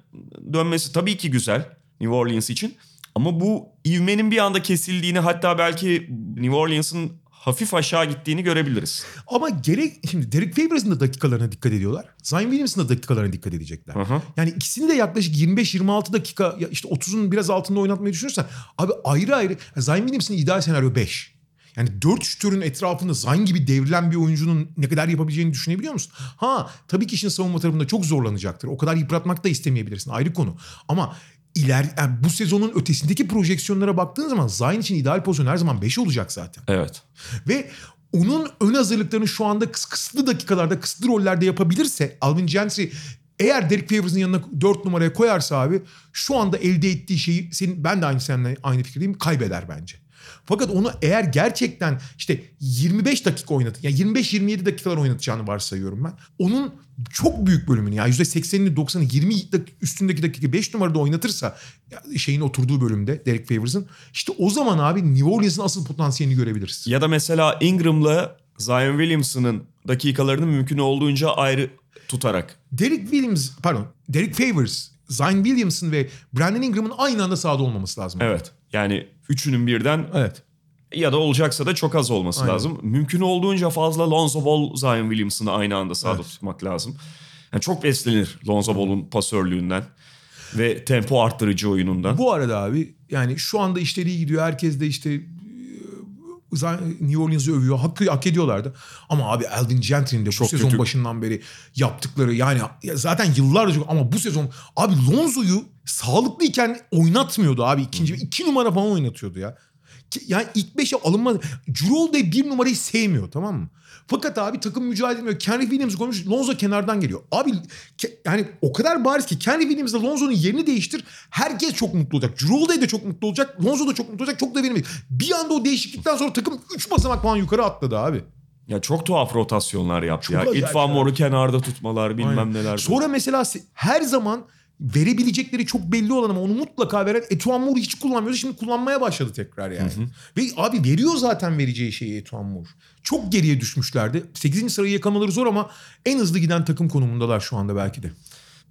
dönmesi tabii ki güzel New Orleans için. Ama bu ivmenin bir anda kesildiğini hatta belki New Orleans'ın hafif aşağı gittiğini görebiliriz. Ama gerek şimdi Derek Favors'ın da dakikalarına dikkat ediyorlar. Zion Williams'ın da dakikalarına dikkat edecekler. Hı. Yani ikisini de yaklaşık 25-26 dakika işte 30'un biraz altında oynatmayı düşünürsen abi ayrı ayrı Zion Williams'ın ideal senaryo 5. Yani 4 şütörün etrafında Zion gibi devrilen bir oyuncunun ne kadar yapabileceğini düşünebiliyor musun? Ha tabii ki işin savunma tarafında çok zorlanacaktır. O kadar yıpratmak da istemeyebilirsin ayrı konu. Ama iler yani bu sezonun ötesindeki projeksiyonlara baktığın zaman Zion için ideal pozisyon her zaman 5 olacak zaten. Evet. Ve onun ön hazırlıklarını şu anda kıs- kısıtlı dakikalarda, kısıtlı rollerde yapabilirse Alvin Gentry eğer Derek Favors'ın yanına 4 numaraya koyarsa abi şu anda elde ettiği şeyi senin ben de aynı seninle aynı fikirdeyim kaybeder bence. Fakat onu eğer gerçekten işte 25 dakika oynat, yani 25-27 dakikalar oynatacağını varsayıyorum ben. Onun çok büyük bölümünü yani %80'ini 90'ı 20 dak- üstündeki dakika 5 numarada oynatırsa şeyin oturduğu bölümde Derek Favors'ın işte o zaman abi New Orleans'ın asıl potansiyelini görebiliriz. Ya da mesela Ingram'la Zion Williamson'ın dakikalarını mümkün olduğunca ayrı tutarak. Derek Williams pardon Derek Favors, Zion Williamson ve Brandon Ingram'ın aynı anda sahada olmaması lazım. Evet. Yani üçünün birden Evet. ya da olacaksa da çok az olması Aynen. lazım. Mümkün olduğunca fazla Lonzo Ball, Zion Williamson'ı aynı anda sahada Evet. tutmak lazım. Yani çok beslenir Lonzo Ball'un pasörlüğünden ve tempo arttırıcı oyunundan. Bu arada abi yani şu anda işleri iyi gidiyor. Herkes de işte New Orleans'ı övüyor. Hakkı hak ediyorlardı. Ama abi Alvin Gentry'nin de bu Çok sezon kötü. başından beri yaptıkları yani ya zaten yıllarca ama bu sezon abi Lonzo'yu sağlıklıyken oynatmıyordu abi. ikinci iki numara falan oynatıyordu ya. Ki- Yani ilk beşe alınmadı. Jrue de bir numarayı sevmiyor tamam mı? Fakat abi takım mücadele etmiyor. Kenry Williams koymuş. Lonzo kenardan geliyor. Abi ke- yani o kadar bariz ki Kenry Williams'la Lonzo'nun yerini değiştir. Herkes çok mutlu olacak. Jrue de çok mutlu olacak. Lonzo da çok mutlu olacak. Çok da verimli. Bir anda o değişiklikten sonra takım 3 basamak falan yukarı atladı abi. Ya çok tuhaf rotasyonlar yaptı Çok ya. ya. Mor'u kenarda tutmalar bilmem Aynen. neler. Sonra mesela se- her zaman verebilecekleri çok belli olan ama onu mutlaka veren Etuan Moore hiç kullanmıyordu. Şimdi kullanmaya başladı tekrar yani. Ve abi veriyor zaten vereceği şeyi Etuan Moore. Çok geriye düşmüşlerdi. 8. sırayı yakalamaları zor ama en hızlı giden takım konumundalar şu anda belki de.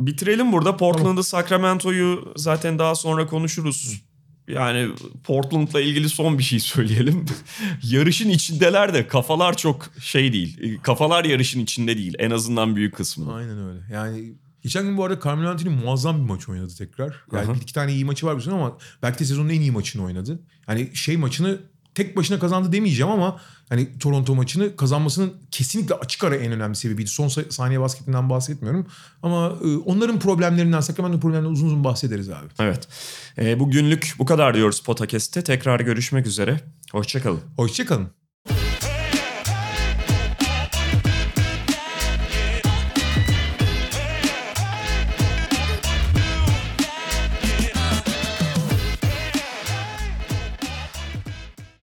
Bitirelim burada. Portland'ı, Sacramento'yu zaten daha sonra konuşuruz. yani Portland'la ilgili son bir şey söyleyelim. Yarışın içindeler de kafalar çok şey değil. Kafalar yarışın içinde değil. En azından büyük kısmı. Aynen öyle. Yani geçen gün bu arada Carmelo Anthony muazzam bir maç oynadı tekrar. Yani Aha. bir iki tane iyi maçı var sene ama belki de sezonun en iyi maçını oynadı. Yani şey maçını tek başına kazandı demeyeceğim ama hani Toronto maçını kazanmasının kesinlikle açık ara en önemli sebebiydi. Son sa- saniye basketinden bahsetmiyorum. Ama e, onların problemlerinden, Sacramento problemlerinden uzun uzun bahsederiz abi. Evet. Ee, bugünlük bu kadar diyoruz Potakest'te. Tekrar görüşmek üzere. Hoşçakalın. Hoşçakalın.